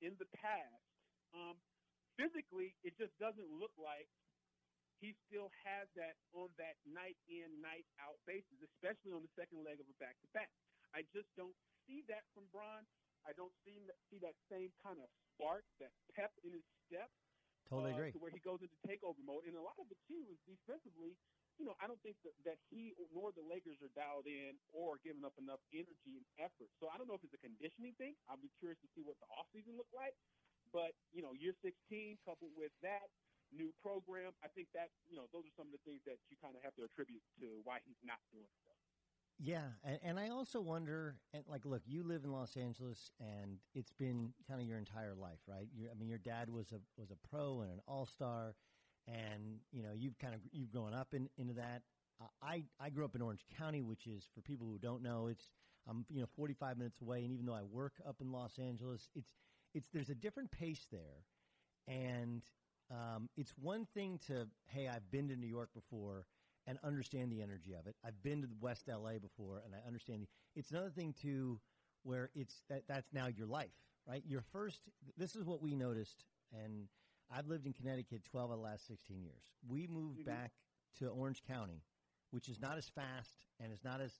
in the past, um, physically, it just doesn't look like he still has that on that night in, night out basis, especially on the second leg of a back to back. I just don't see that from Bron. I don't see see that same kind of spark, that pep in his step. Totally uh, agree. To where he goes into takeover mode, and a lot of it too is defensively. You know, I don't think that, that he nor the Lakers are dialed in or giving up enough energy and effort. So I don't know if it's a conditioning thing. I'll be curious to see what the offseason look like. But you know, year 16 coupled with that new program, I think that you know those are some of the things that you kind of have to attribute to why he's not doing stuff. Yeah, and, and I also wonder, and like, look, you live in Los Angeles, and it's been kind of your entire life, right? you I mean, your dad was a was a pro and an all star, and you know, you've kind of you've grown up in, into that. I I grew up in Orange County, which is for people who don't know, it's I'm you know 45 minutes away, and even though I work up in Los Angeles, it's it's there's a different pace there, and um, it's one thing to hey, I've been to New York before and understand the energy of it. I've been to West LA before, and I understand. The, it's another thing to where it's that that's now your life, right? Your first. This is what we noticed, and I've lived in Connecticut 12 of the last 16 years. We moved back to Orange County, which is not as fast and it's not as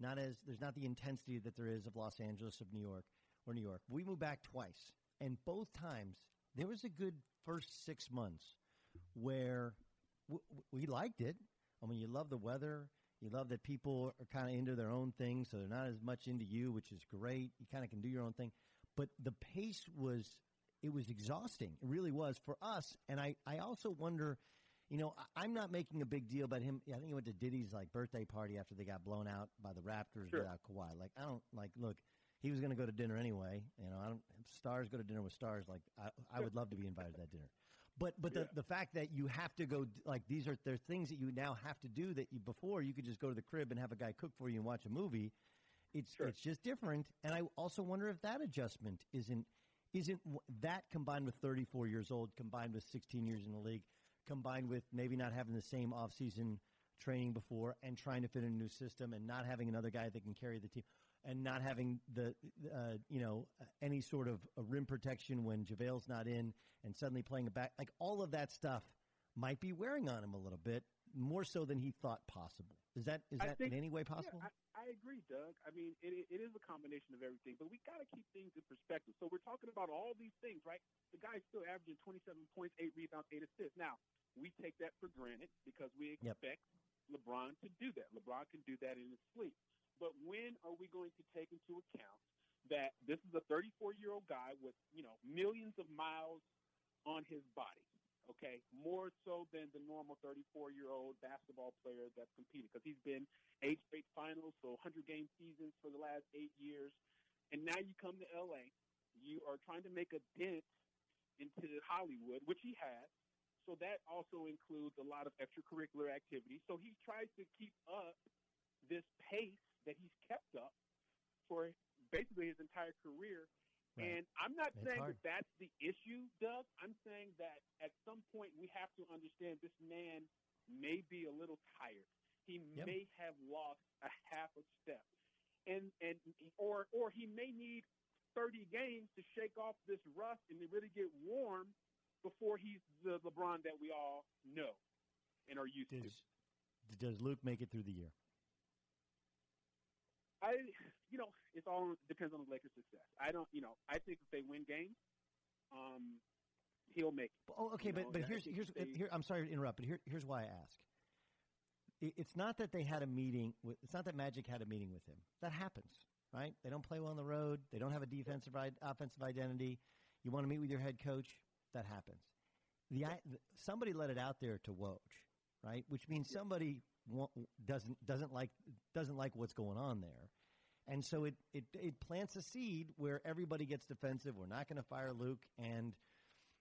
not as there's not the intensity that there is of Los Angeles, of New York, or New York. We moved back twice, and both times there was a good first six months where w- we liked it. I mean, you love the weather. You love that people are kind of into their own thing, so they're not as much into you, which is great. You kind of can do your own thing. But the pace was, it was exhausting. It really was for us. And I, I also wonder, you know, I, I'm not making a big deal about him. I think he went to Diddy's like birthday party after they got blown out by the Raptors Sure. without Kawhi. Like, I don't like, look, he was going to go to dinner anyway. You know, I don't, stars go to dinner with stars. Like, I, I would love to be invited to that dinner. But but the, Yeah. the fact that you have to go like these are there are things that you now have to do that you before you could just go to the crib and have a guy cook for you and watch a movie. It's Sure. it's just different, and I also wonder if that adjustment isn't isn't that combined with 34 years old, combined with 16 years in the league, combined with maybe not having the same offseason training before and trying to fit in a new system and not having another guy that can carry the team and not having the uh, you know any sort of uh rim protection when JaVale's not in and suddenly playing a back like all of that stuff might be wearing on him a little bit more so than he thought possible. Is that is that think- in any way possible? Yeah, I, I agree, Doug. I mean, it, it- is a combination of everything, but we got to keep things in perspective. So we're talking about all these things, right? The guy's still averaging 27 points, eight rebounds, eight assists. Now, we take that for granted because we Yep. expect LeBron to do that. LeBron can do that in his sleep. But when are we going to take into account that this is a 34 year old guy with you know millions of miles on his body? Okay, more so than the normal 34 year old basketball player that's competed because he's been eight straight finals, so 100 game seasons for the last eight years. And now you come to LA, you are trying to make a dent into Hollywood, which he has. So that also includes a lot of extracurricular activities. So he tries to keep up this pace that he's kept up for basically his entire career. Right. And I'm not It's saying hard. that that's the issue, Doug. I'm saying that at some point we have to understand this man may be a little tired. He Yep. may have lost a half a step, and and or or he may need 30 games to shake off this rust and to really get warm before he's the LeBron that we all know and are used to. Does, does Luke make it through the year? I, you know, it's all depends on the Lakers' success. I don't, you know, I think if they win games, um, he'll make. it. Oh, okay, You but know, but here's here's they- here. I'm sorry to interrupt, but here, here's why I ask. It's not that they had a meeting. With, it's not that Magic had a meeting with him. That happens, right? They don't play well on the road. They don't have a defensive offensive identity. You want to meet with your head coach. That happens. The, somebody let it out there to Woj, right? Which means somebody doesn't doesn't like doesn't like what's going on there. And so it, it, it plants a seed where everybody gets defensive. We're not going to fire Luke. And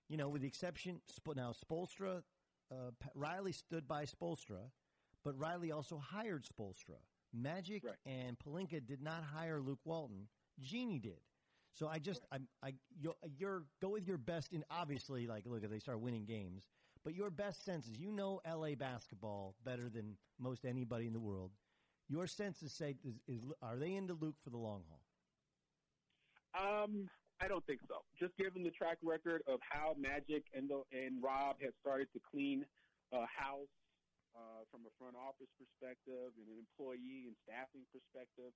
you know, with the exception now, Spoelstra, uh, Riley stood by Spoelstra, but Riley also hired Spoelstra. Magic Right. and Pelinka did not hire Luke Walton. Jeanie did. So I just, I'm, I, you're, you're go with your best. In obviously, like, look, if they start winning games, but your best sense is you know L.A. basketball better than most anybody in the world. Your senses say, is, is are they into Luke for the long haul? Um, I don't think so. Just given the track record of how Magic and the, and Rob have started to clean uh, house uh, from a front office perspective and an employee and staffing perspective.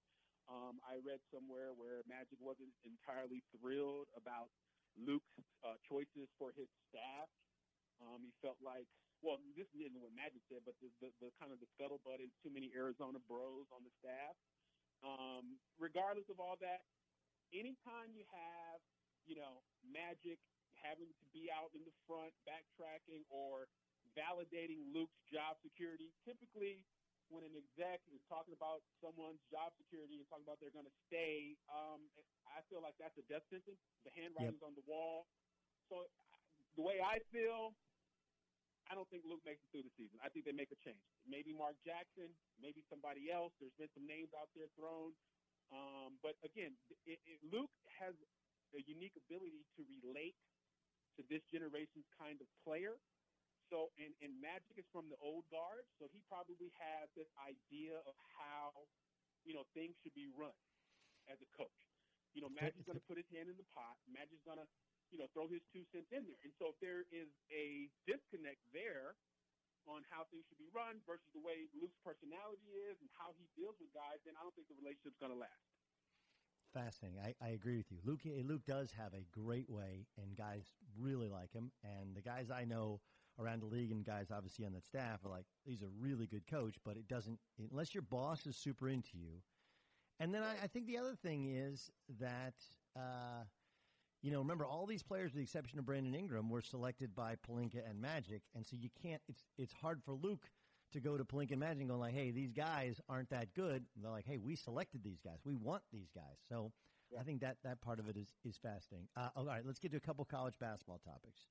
Um, I read somewhere where Magic wasn't entirely thrilled about Luke's uh, choices for his staff. Um, he felt like, well, this isn't what Magic said, but the, the, the kind of the scuttlebutt is too many Arizona bros on the staff. Um, regardless of all that, anytime you have, you know, Magic having to be out in the front, backtracking or validating Luke's job security, typically when an exec is talking about someone's job security and talking about they're going to stay, um, I feel like that's a death sentence. The handwriting's on the wall. So the way I feel, I don't think Luke makes it through the season. I think they make a change. Maybe Mark Jackson, maybe somebody else. There's been some names out there thrown. Um, but again, it, it, Luke has a unique ability to relate to this generation's kind of player. So, and, and Magic is from the old guard, so he probably has this idea of how, you know, things should be run as a coach. You know, Magic's going to put his hand in the pot. Magic's going to, you know, throw his two cents in there. And so if there is a disconnect there on how things should be run versus the way Luke's personality is and how he deals with guys, then I don't think the relationship's going to last. Fascinating. I, I agree with you. Luke Luke does have a great way, and guys really like him. And the guys I know around the league and guys obviously on that staff are like, he's a really good coach, but it doesn't unless your boss is super into you. And then I, I think the other thing is that uh, you know, remember all these players, with the exception of Brandon Ingram, were selected by Pelinka and Magic, and so you can't. It's it's hard for Luke to go to Pelinka and Magic and go like, "Hey, these guys aren't that good." And they're like, "Hey, we selected these guys. We want these guys." So I think that that part of it is is fascinating. Uh, all right, let's get to a couple college basketball topics.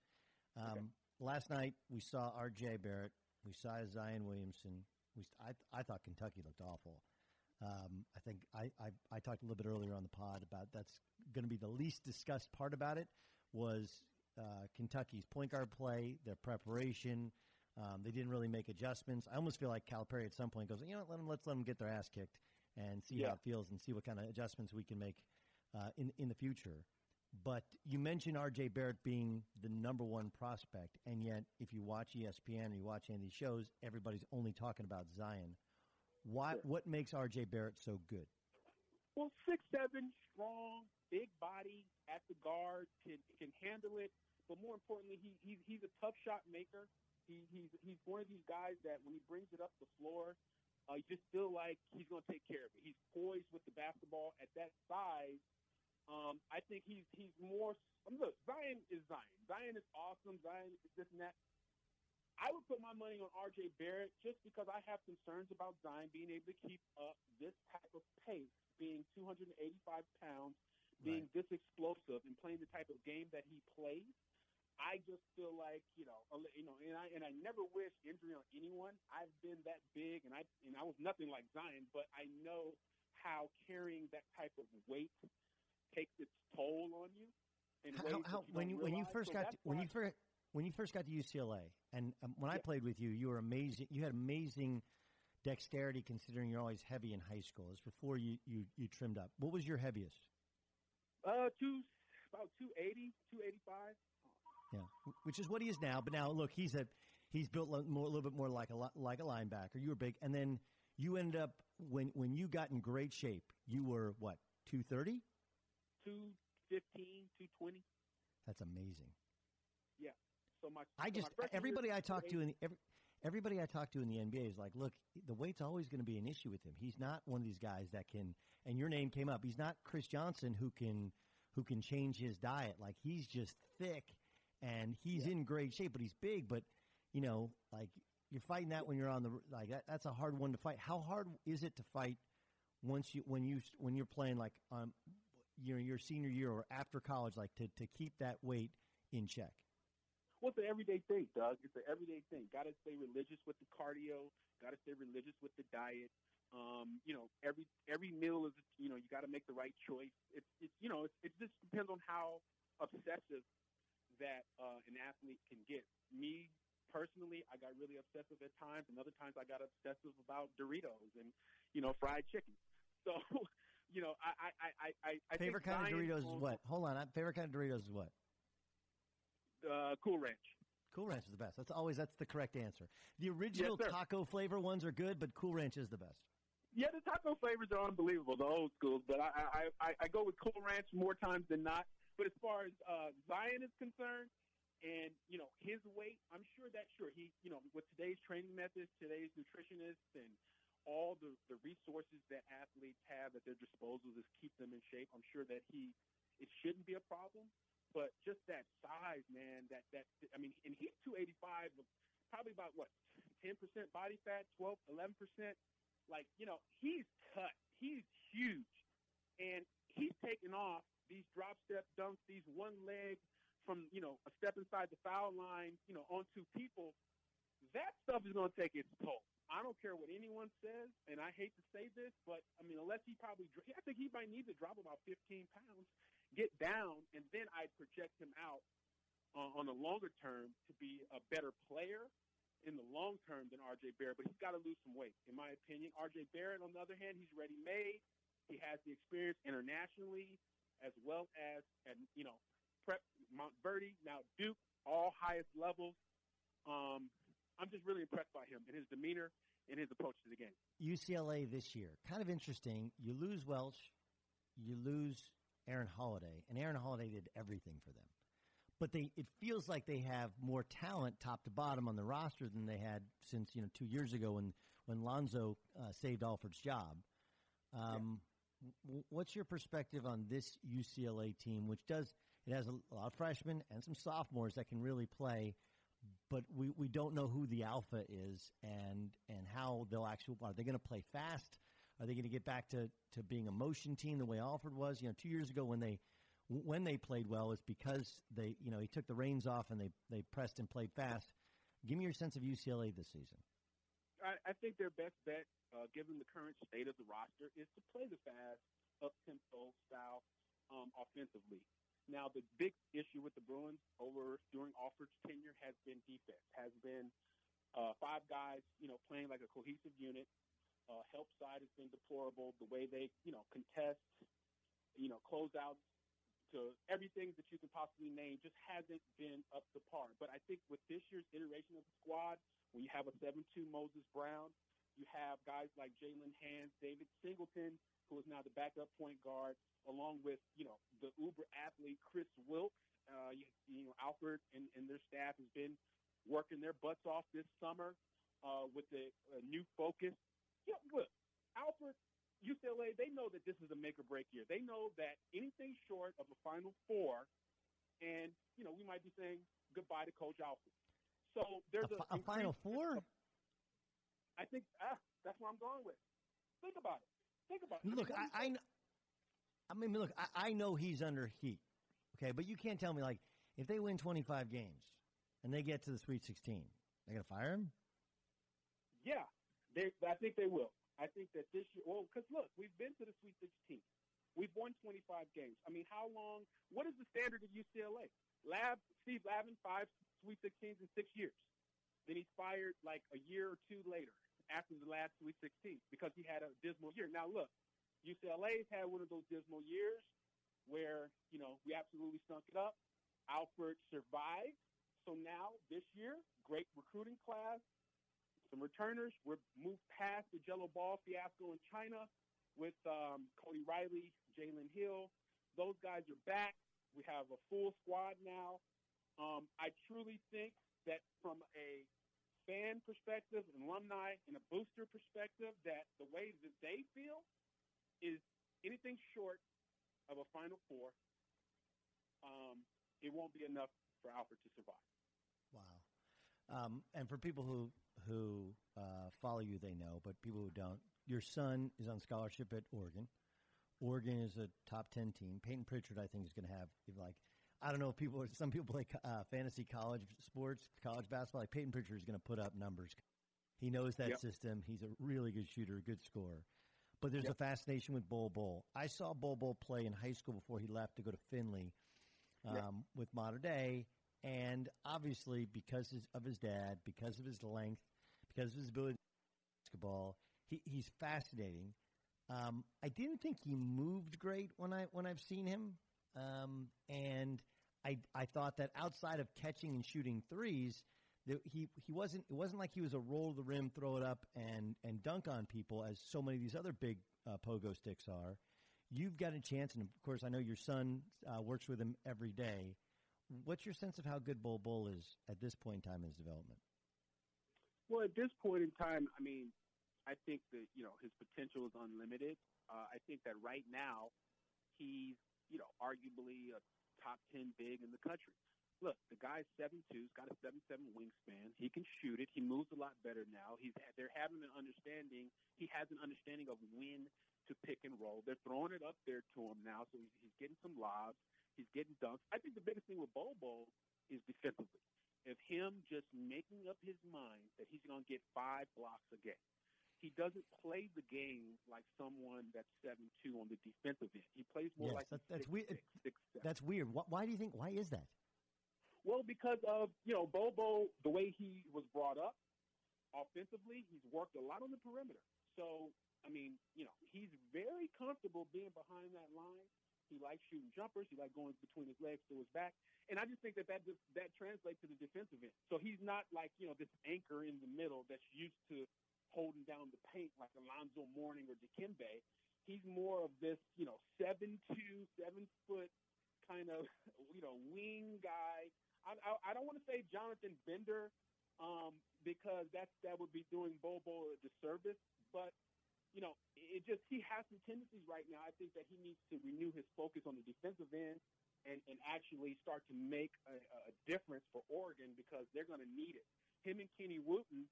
Um, Last night we saw R.J. Barrett, we saw Zion Williamson. We I I thought Kentucky looked awful. Um, I think I, I, I talked a little bit earlier on the pod about that's going to be the least discussed part about it was uh, Kentucky's point guard play, their preparation. Um, they didn't really make adjustments. I almost feel like Calipari at some point goes, you know, let them let's let them get their ass kicked and see how it feels and see what kind of adjustments we can make uh, in in the future. But you mentioned R.J. Barrett being the number one prospect, and yet if you watch ESPN or you watch any of these shows, everybody's only talking about Zion. Why? What makes R.J. Barrett so good? Well, six seven, strong, big body at the guard, can can handle it. But more importantly, he, he's he's a tough shot maker. He, he's he's one of these guys that when he brings it up the floor, uh, you just feel like he's going to take care of it. He's poised with the basketball at that size. Um, I think he's he's more. I mean, look, Zion is Zion. Zion is awesome. Zion is this and that. I would put my money on R.J. Barrett just because I have concerns about Zion being able to keep up this type of pace, being 285 pounds, being right. this explosive and playing the type of game that he plays, I just feel like you know, you know, and I and I never wish injury on anyone. I've been that big, and I and I was nothing like Zion, but I know how carrying that type of weight takes its toll on you. How, how, when you when you first so got to, when you first when you first got to UCLA, and um, when I played with you, you were amazing. You had amazing dexterity considering you're always heavy in high school. It's before you, you, you trimmed up. What was your heaviest? uh, two about 280, 285. Yeah, which is what he is now. But now, look, he's a he's built more, a little bit more like a li- like a linebacker. You were big, and then you ended up when when you got in great shape. You were what two thirty? 215, 220. That's amazing. So my I so just my everybody year, I talk to 280. in the, every, everybody I talk to in the NBA is like, look, the weight's always going to be an issue with him. He's not one of these guys that can. And your name came up. He's not Kris Johnson who can who can change his diet. Like he's just thick and he's in great shape, but he's big. But you know, like you're fighting that when you're on the like that. That's a hard one to fight. How hard is it to fight once you when you when you're playing like um your your senior year or after college, like to to keep that weight in check? Well, it's an everyday thing, Doug. It's an everyday thing. Got to stay religious with the cardio. Got to stay religious with the diet. Um, you know, every every meal is you know you got to make the right choice. It's it's you know it, it just depends on how obsessive that uh, an athlete can get. Me personally, I got really obsessive at times, and other times I got obsessive about Doritos and you know fried chicken. (laughs) So, you know, I I I I, I Favorite kind of Doritos is what? Hold on. Favorite kind of Doritos is what? Uh, cool Ranch. Cool Ranch is the best. That's always that's the correct answer. The original sir. taco flavor ones are good, but Cool Ranch is the best. Yeah, the taco flavors are unbelievable, the old school. But I I, I, I go with Cool Ranch more times than not. But as far as uh, Zion is concerned, and you know his weight, I'm sure that sure he you know with today's training methods, today's nutritionists, and all the the resources that athletes have at their disposal to keep them in shape, I'm sure that he it shouldn't be a problem. But just that size, man, that that I mean, and he's 285, probably about what 10% body fat, 12, 11 percent? Like you know he's cut. He's huge. And he's taking off these drop step dunks these one leg from you know a step inside the foul line you know onto people. That stuff is going to take its toll. I don't care what anyone says and i hate to say this but i mean unless he probably i think he might need to drop about 15 pounds get down and then i'd project him out uh, on the longer term to be a better player in the long term than RJ Barrett, but he's got to lose some weight, in my opinion. RJ Barrett, on the other hand, he's ready made. He has the experience internationally as well as at you know prep Montverde, now Duke, all highest levels. Um, I'm just really impressed by him and his demeanor and his approach to the game. UCLA this year, kind of interesting. You lose Welsh, you lose Aaron Holiday, and Aaron Holiday did everything for them. But they, it feels like they have more talent, top to bottom, on the roster than they had since you know two years ago when when Lonzo uh, saved Alford's job. Um, w- What's your perspective on this UCLA team, which does it has a lot of freshmen and some sophomores that can really play, but we, we don't know who the alpha is and and how they'll actually are they going to play fast? Are they going to get back to, to being a motion team the way Alford was? You know, two years ago when they when they played well, it's because they you know he took the reins off and they they pressed and played fast. Give me your sense of UCLA this season. I, I think their best bet, uh, given the current state of the roster, is to play the fast, up tempo style um, offensively. Now, the big issue with the Bruins over during Alford's tenure has been defense. Has been uh, five guys, you know, playing like a cohesive unit. Uh, help side has been deplorable. The way they, you know, contest, you know, closeouts to everything that you can possibly name just hasn't been up to par. But I think with this year's iteration of the squad, when you have a 7-2 Moses Brown, you have guys like Jalen Hands, David Singleton, who is now the backup point guard, along with, you know, the uber athlete Kris Wilkes. Uh, you, you know, Alford and, and their staff has been working their butts off this summer uh, with the uh, new focus. Yeah, look, Alford, UCLA, they know that this is a make or break year. They know that anything short of a Final Four, and you know, we might be saying goodbye to Coach Alford. So there's A, fi- a Final Four? I think ah, that's what I'm going with. Think about it. Think about it. Look, I, I, I mean, look, I, I know he's under heat, okay, but you can't tell me like if they win 25 games and they get to the Sweet 16, they're gonna fire him. Yeah, they, I think they will. I think that this year, well, because look, we've been to the Sweet 16. We've won 25 games. I mean, how long? What is the standard at UCLA? Lab Steve Lavin five Sweet 16s in six years. Then he's fired like a year or two later after the last Sweet 16 because he had a dismal year. Now look, UCLA's had one of those dismal years where you know we absolutely stunk it up. Alford survived, so now this year, great recruiting class, some returners. We're moved past the Gelo Ball fiasco in China with um, Cody Riley, Jalen Hill. Those guys are back. We have a full squad now. Um, I truly think that from a fan perspective, an alumni, and a booster perspective, that the way that they feel is anything short of a Final Four. Um, it won't be enough for Alford to survive. Wow. Um, and for people who who uh, follow you, they know, but people who don't, your son is on scholarship at Oregon. Oregon is a top ten team. Payton Pritchard, I think, is going to have like I don't know if people (laughs) some people play uh, fantasy college sports, college basketball. Like Payton Pritchard is going to put up numbers. He knows that Yep. system. He's a really good shooter, a good scorer. But there's Yep. a fascination with Bol Bol. I saw Bol Bol play in high school before he left to go to Findlay um, Yep. with Mater Dei, and obviously because of his dad, because of his length, because of his ability to basketball, he, he's fascinating. Um, I didn't think he moved great when I when I've seen him, um, and I I thought that outside of catching and shooting threes, that he he wasn't it wasn't like he was a roll to the rim, throw it up and and dunk on people as so many of these other big uh, pogo sticks are. You've got a chance, and of course, I know your son uh, works with him every day. What's your sense of how good Bol Bol is at this point in time in his development? Well, at this point in time, I mean, I think that you know his potential is unlimited. Uh, I think that right now he's you know arguably a top ten big in the country. Look, the guy's seven two, he's got a seven seven wingspan. He can shoot it. He moves a lot better now. He's they're having an understanding. He has an understanding of when to pick and roll. They're throwing it up there to him now, so he's, he's getting some lobs. He's getting dunks. I think the biggest thing with Bobo is defensively. If him just making up his mind that he's going to get five blocks a game. He doesn't play the game like someone that's seven two on the defensive end. He plays more Yes, like that- that's six, weird. six, six, seven. That's weird. Wh- Why do you think? Why is that? Well, because of you know Bobo, the way he was brought up offensively, he's worked a lot on the perimeter. So I mean, you know, he's very comfortable being behind that line. He likes shooting jumpers. He likes going between his legs to his back, and I just think that that that translates to the defensive end. So he's not like you know this anchor in the middle that's used to holding down the paint like Alonzo Mourning or Dikembe. He's more of this you know seven two, seven foot kind of (laughs) you know wing guy. I, I, I don't want to say Jonathan Bender um, because that's that would be doing Bobo a disservice, but you know, it just he has some tendencies right now. I think that he needs to renew his focus on the defensive end and, and actually start to make a, a difference for Oregon because they're going to need it. Him and Kenny Wooten,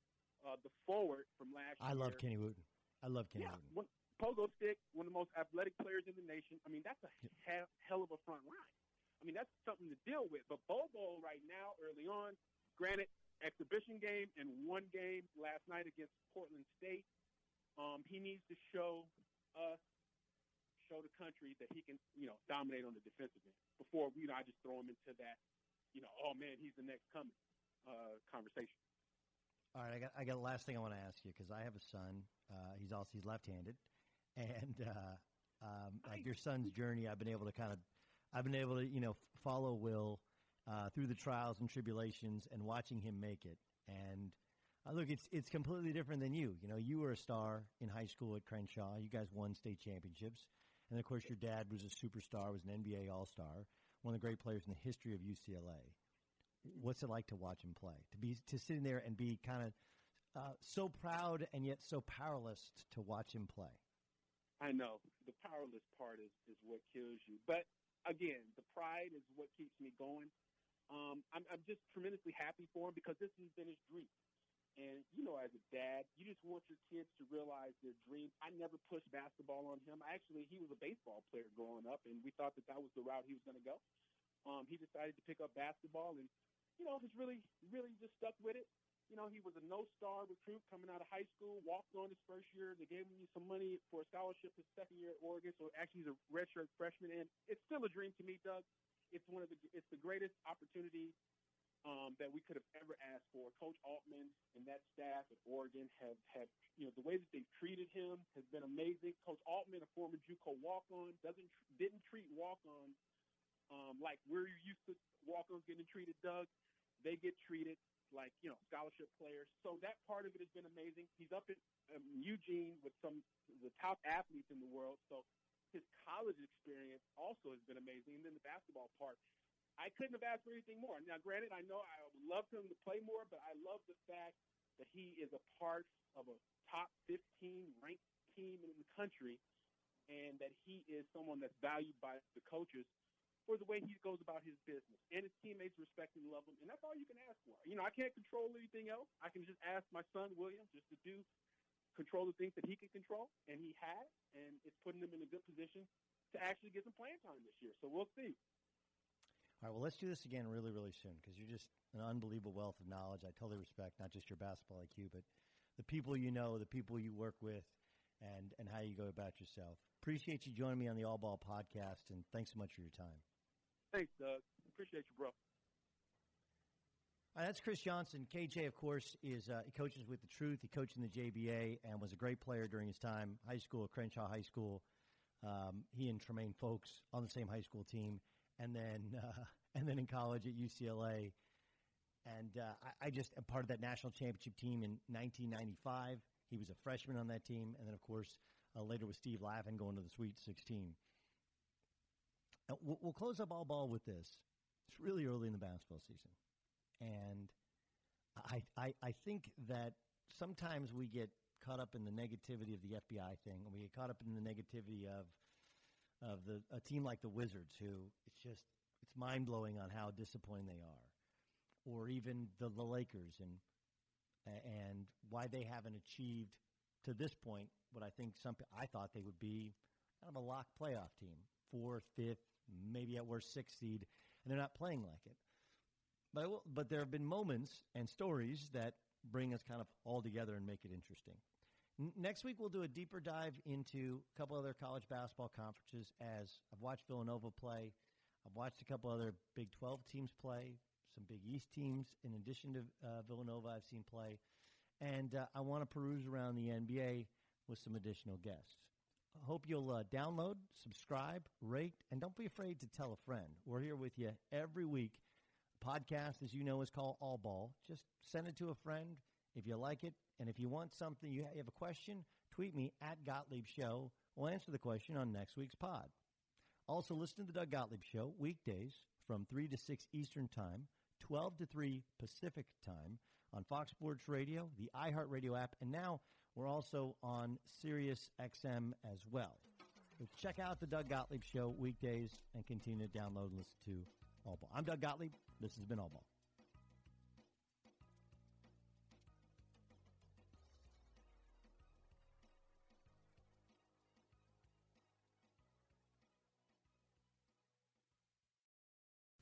uh, the forward from last I year. I love Kenny Wooten. I love Kenny Yeah, Wooten. one, pogo stick, one of the most athletic players in the nation. I mean, that's a he- hell of a front line. I mean, that's something to deal with. But Bobo right now, early on, granted, exhibition game and one game last night against Portland State. Um, he needs to show us, show the country that he can, you know, dominate on the defensive end before you know I just throw him into that, you know, oh man, he's the next coming uh, conversation. All right, I got I got the last thing I want to ask you because I have a son. Uh, he's also he's left-handed, (laughs) and uh, um, like your son's journey, I've been able to kind of I've been able to you know follow Will uh, through the trials and tribulations and watching him make it. And uh, look, it's it's completely different than you. You know, you were a star in high school at Crenshaw. You guys won state championships, and of course, your dad was a superstar, was an NBA All Star, one of the great players in the history of UCLA. What's it like to watch him play? To be to sitting there and be kind of uh, so proud and yet so powerless to watch him play. I know the powerless part is, is what kills you. But again, the pride is what keeps me going. Um, I'm, I'm just tremendously happy for him because this has been his dream. And you know, as a dad, you just want your kids to realize their dreams. I never pushed basketball on him. Actually, he was a baseball player growing up, and we thought that that was the route he was going to go. Um, he decided to pick up basketball, and you know, has really, really just stuck with it. You know, he was a no-star recruit coming out of high school, walked on his first year. They gave him some money for a scholarship his second year at Oregon, so actually he's a redshirt freshman, and it's still a dream to me, Doug. It's one of the, it's the greatest opportunity um, that we could have ever asked for. Coach Altman and that staff at Oregon have, have, you know, the way that they've treated him has been amazing. Coach Altman, a former JUCO walk-on, doesn't didn't treat walk-ons um, like we're used to walk-ons getting treated. Doug, they get treated like you know scholarship players. So that part of it has been amazing. He's up in um, Eugene with some of the top athletes in the world. So his college experience also has been amazing. And then the basketball part I couldn't have asked for anything more. Now, granted, I know I would love him to play more, but I love the fact that he is a part of a top 15 ranked team in the country and that he is someone that's valued by the coaches for the way he goes about his business and his teammates respect and love him. And that's all you can ask for. You know, I can't control anything else. I can just ask my son, William, just to do control the things that he can control, and he has, and it's putting him in a good position to actually get some playing time this year. So we'll see. All right, well, let's do this again really, really soon because you're just an unbelievable wealth of knowledge. I totally respect not just your basketball IQ, but the people you know, the people you work with, and, and how you go about yourself. Appreciate you joining me on the All Ball podcast, and thanks so much for your time. Thanks, Doug. Appreciate you, bro. Right, that's Kris Johnson. KJ, of course, is uh, he coaches with the Truth. He coached in the JBA and was a great player during his time high school at Crenshaw High School. Um, he and Tremaine Fowlkes on the same high school team and then uh, (laughs) and then in college at UCLA. And uh, I, I, just am part of that national championship team in 1995. He was a freshman on that team, and then of course uh, later with Steve Lavin going to the Sweet 16. We'll, we'll close up all ball with this. It's really early in the basketball season, and I, I I think that sometimes we get caught up in the negativity of the FBI thing, and we get caught up in the negativity of of the a team like the Wizards, who it's just it's mind blowing on how disappointing they are, or even the, the Lakers and and why they haven't achieved to this point what I think some I thought they would be kind of a lock playoff team, fourth, fifth, maybe at worst sixth seed, and they're not playing like it. But but there have been moments and stories that bring us kind of all together and make it interesting. Next week, we'll do a deeper dive into a couple other college basketball conferences as I've watched Villanova play. I've watched a couple other Big 12 teams play, some Big East teams in addition to uh, Villanova I've seen play. And uh, I want to peruse around the NBA with some additional guests. I hope you'll uh, download, subscribe, rate, and don't be afraid to tell a friend. We're here with you every week. podcast, as you know, is called All Ball. Just send it to a friend if you like it, and if you want something, you have a question, tweet me at Gottlieb Show. We'll answer the question on next week's pod. Also, listen to the Doug Gottlieb Show weekdays from 3 to 6 Eastern Time, 12 to 3 Pacific Time on Fox Sports Radio, the iHeartRadio app, and now we're also on Sirius XM as well. So check out the Doug Gottlieb Show weekdays and continue to download and listen to All Ball. I'm Doug Gottlieb. This has been All Ball.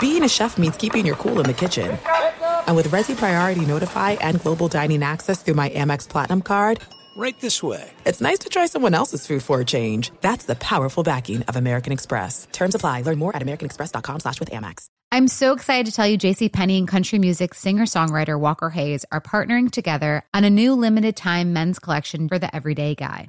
Being a chef means keeping your cool in the kitchen. And with Resy Priority Notify and Global Dining Access through my Amex Platinum card, right this way. It's nice to try someone else's food for a change. That's the powerful backing of American Express. Terms apply. Learn more at americanexpress.com slash with Amex. I'm so excited to tell you JC Penney and country music singer-songwriter Walker Hayes are partnering together on a new limited time men's collection for the everyday guy.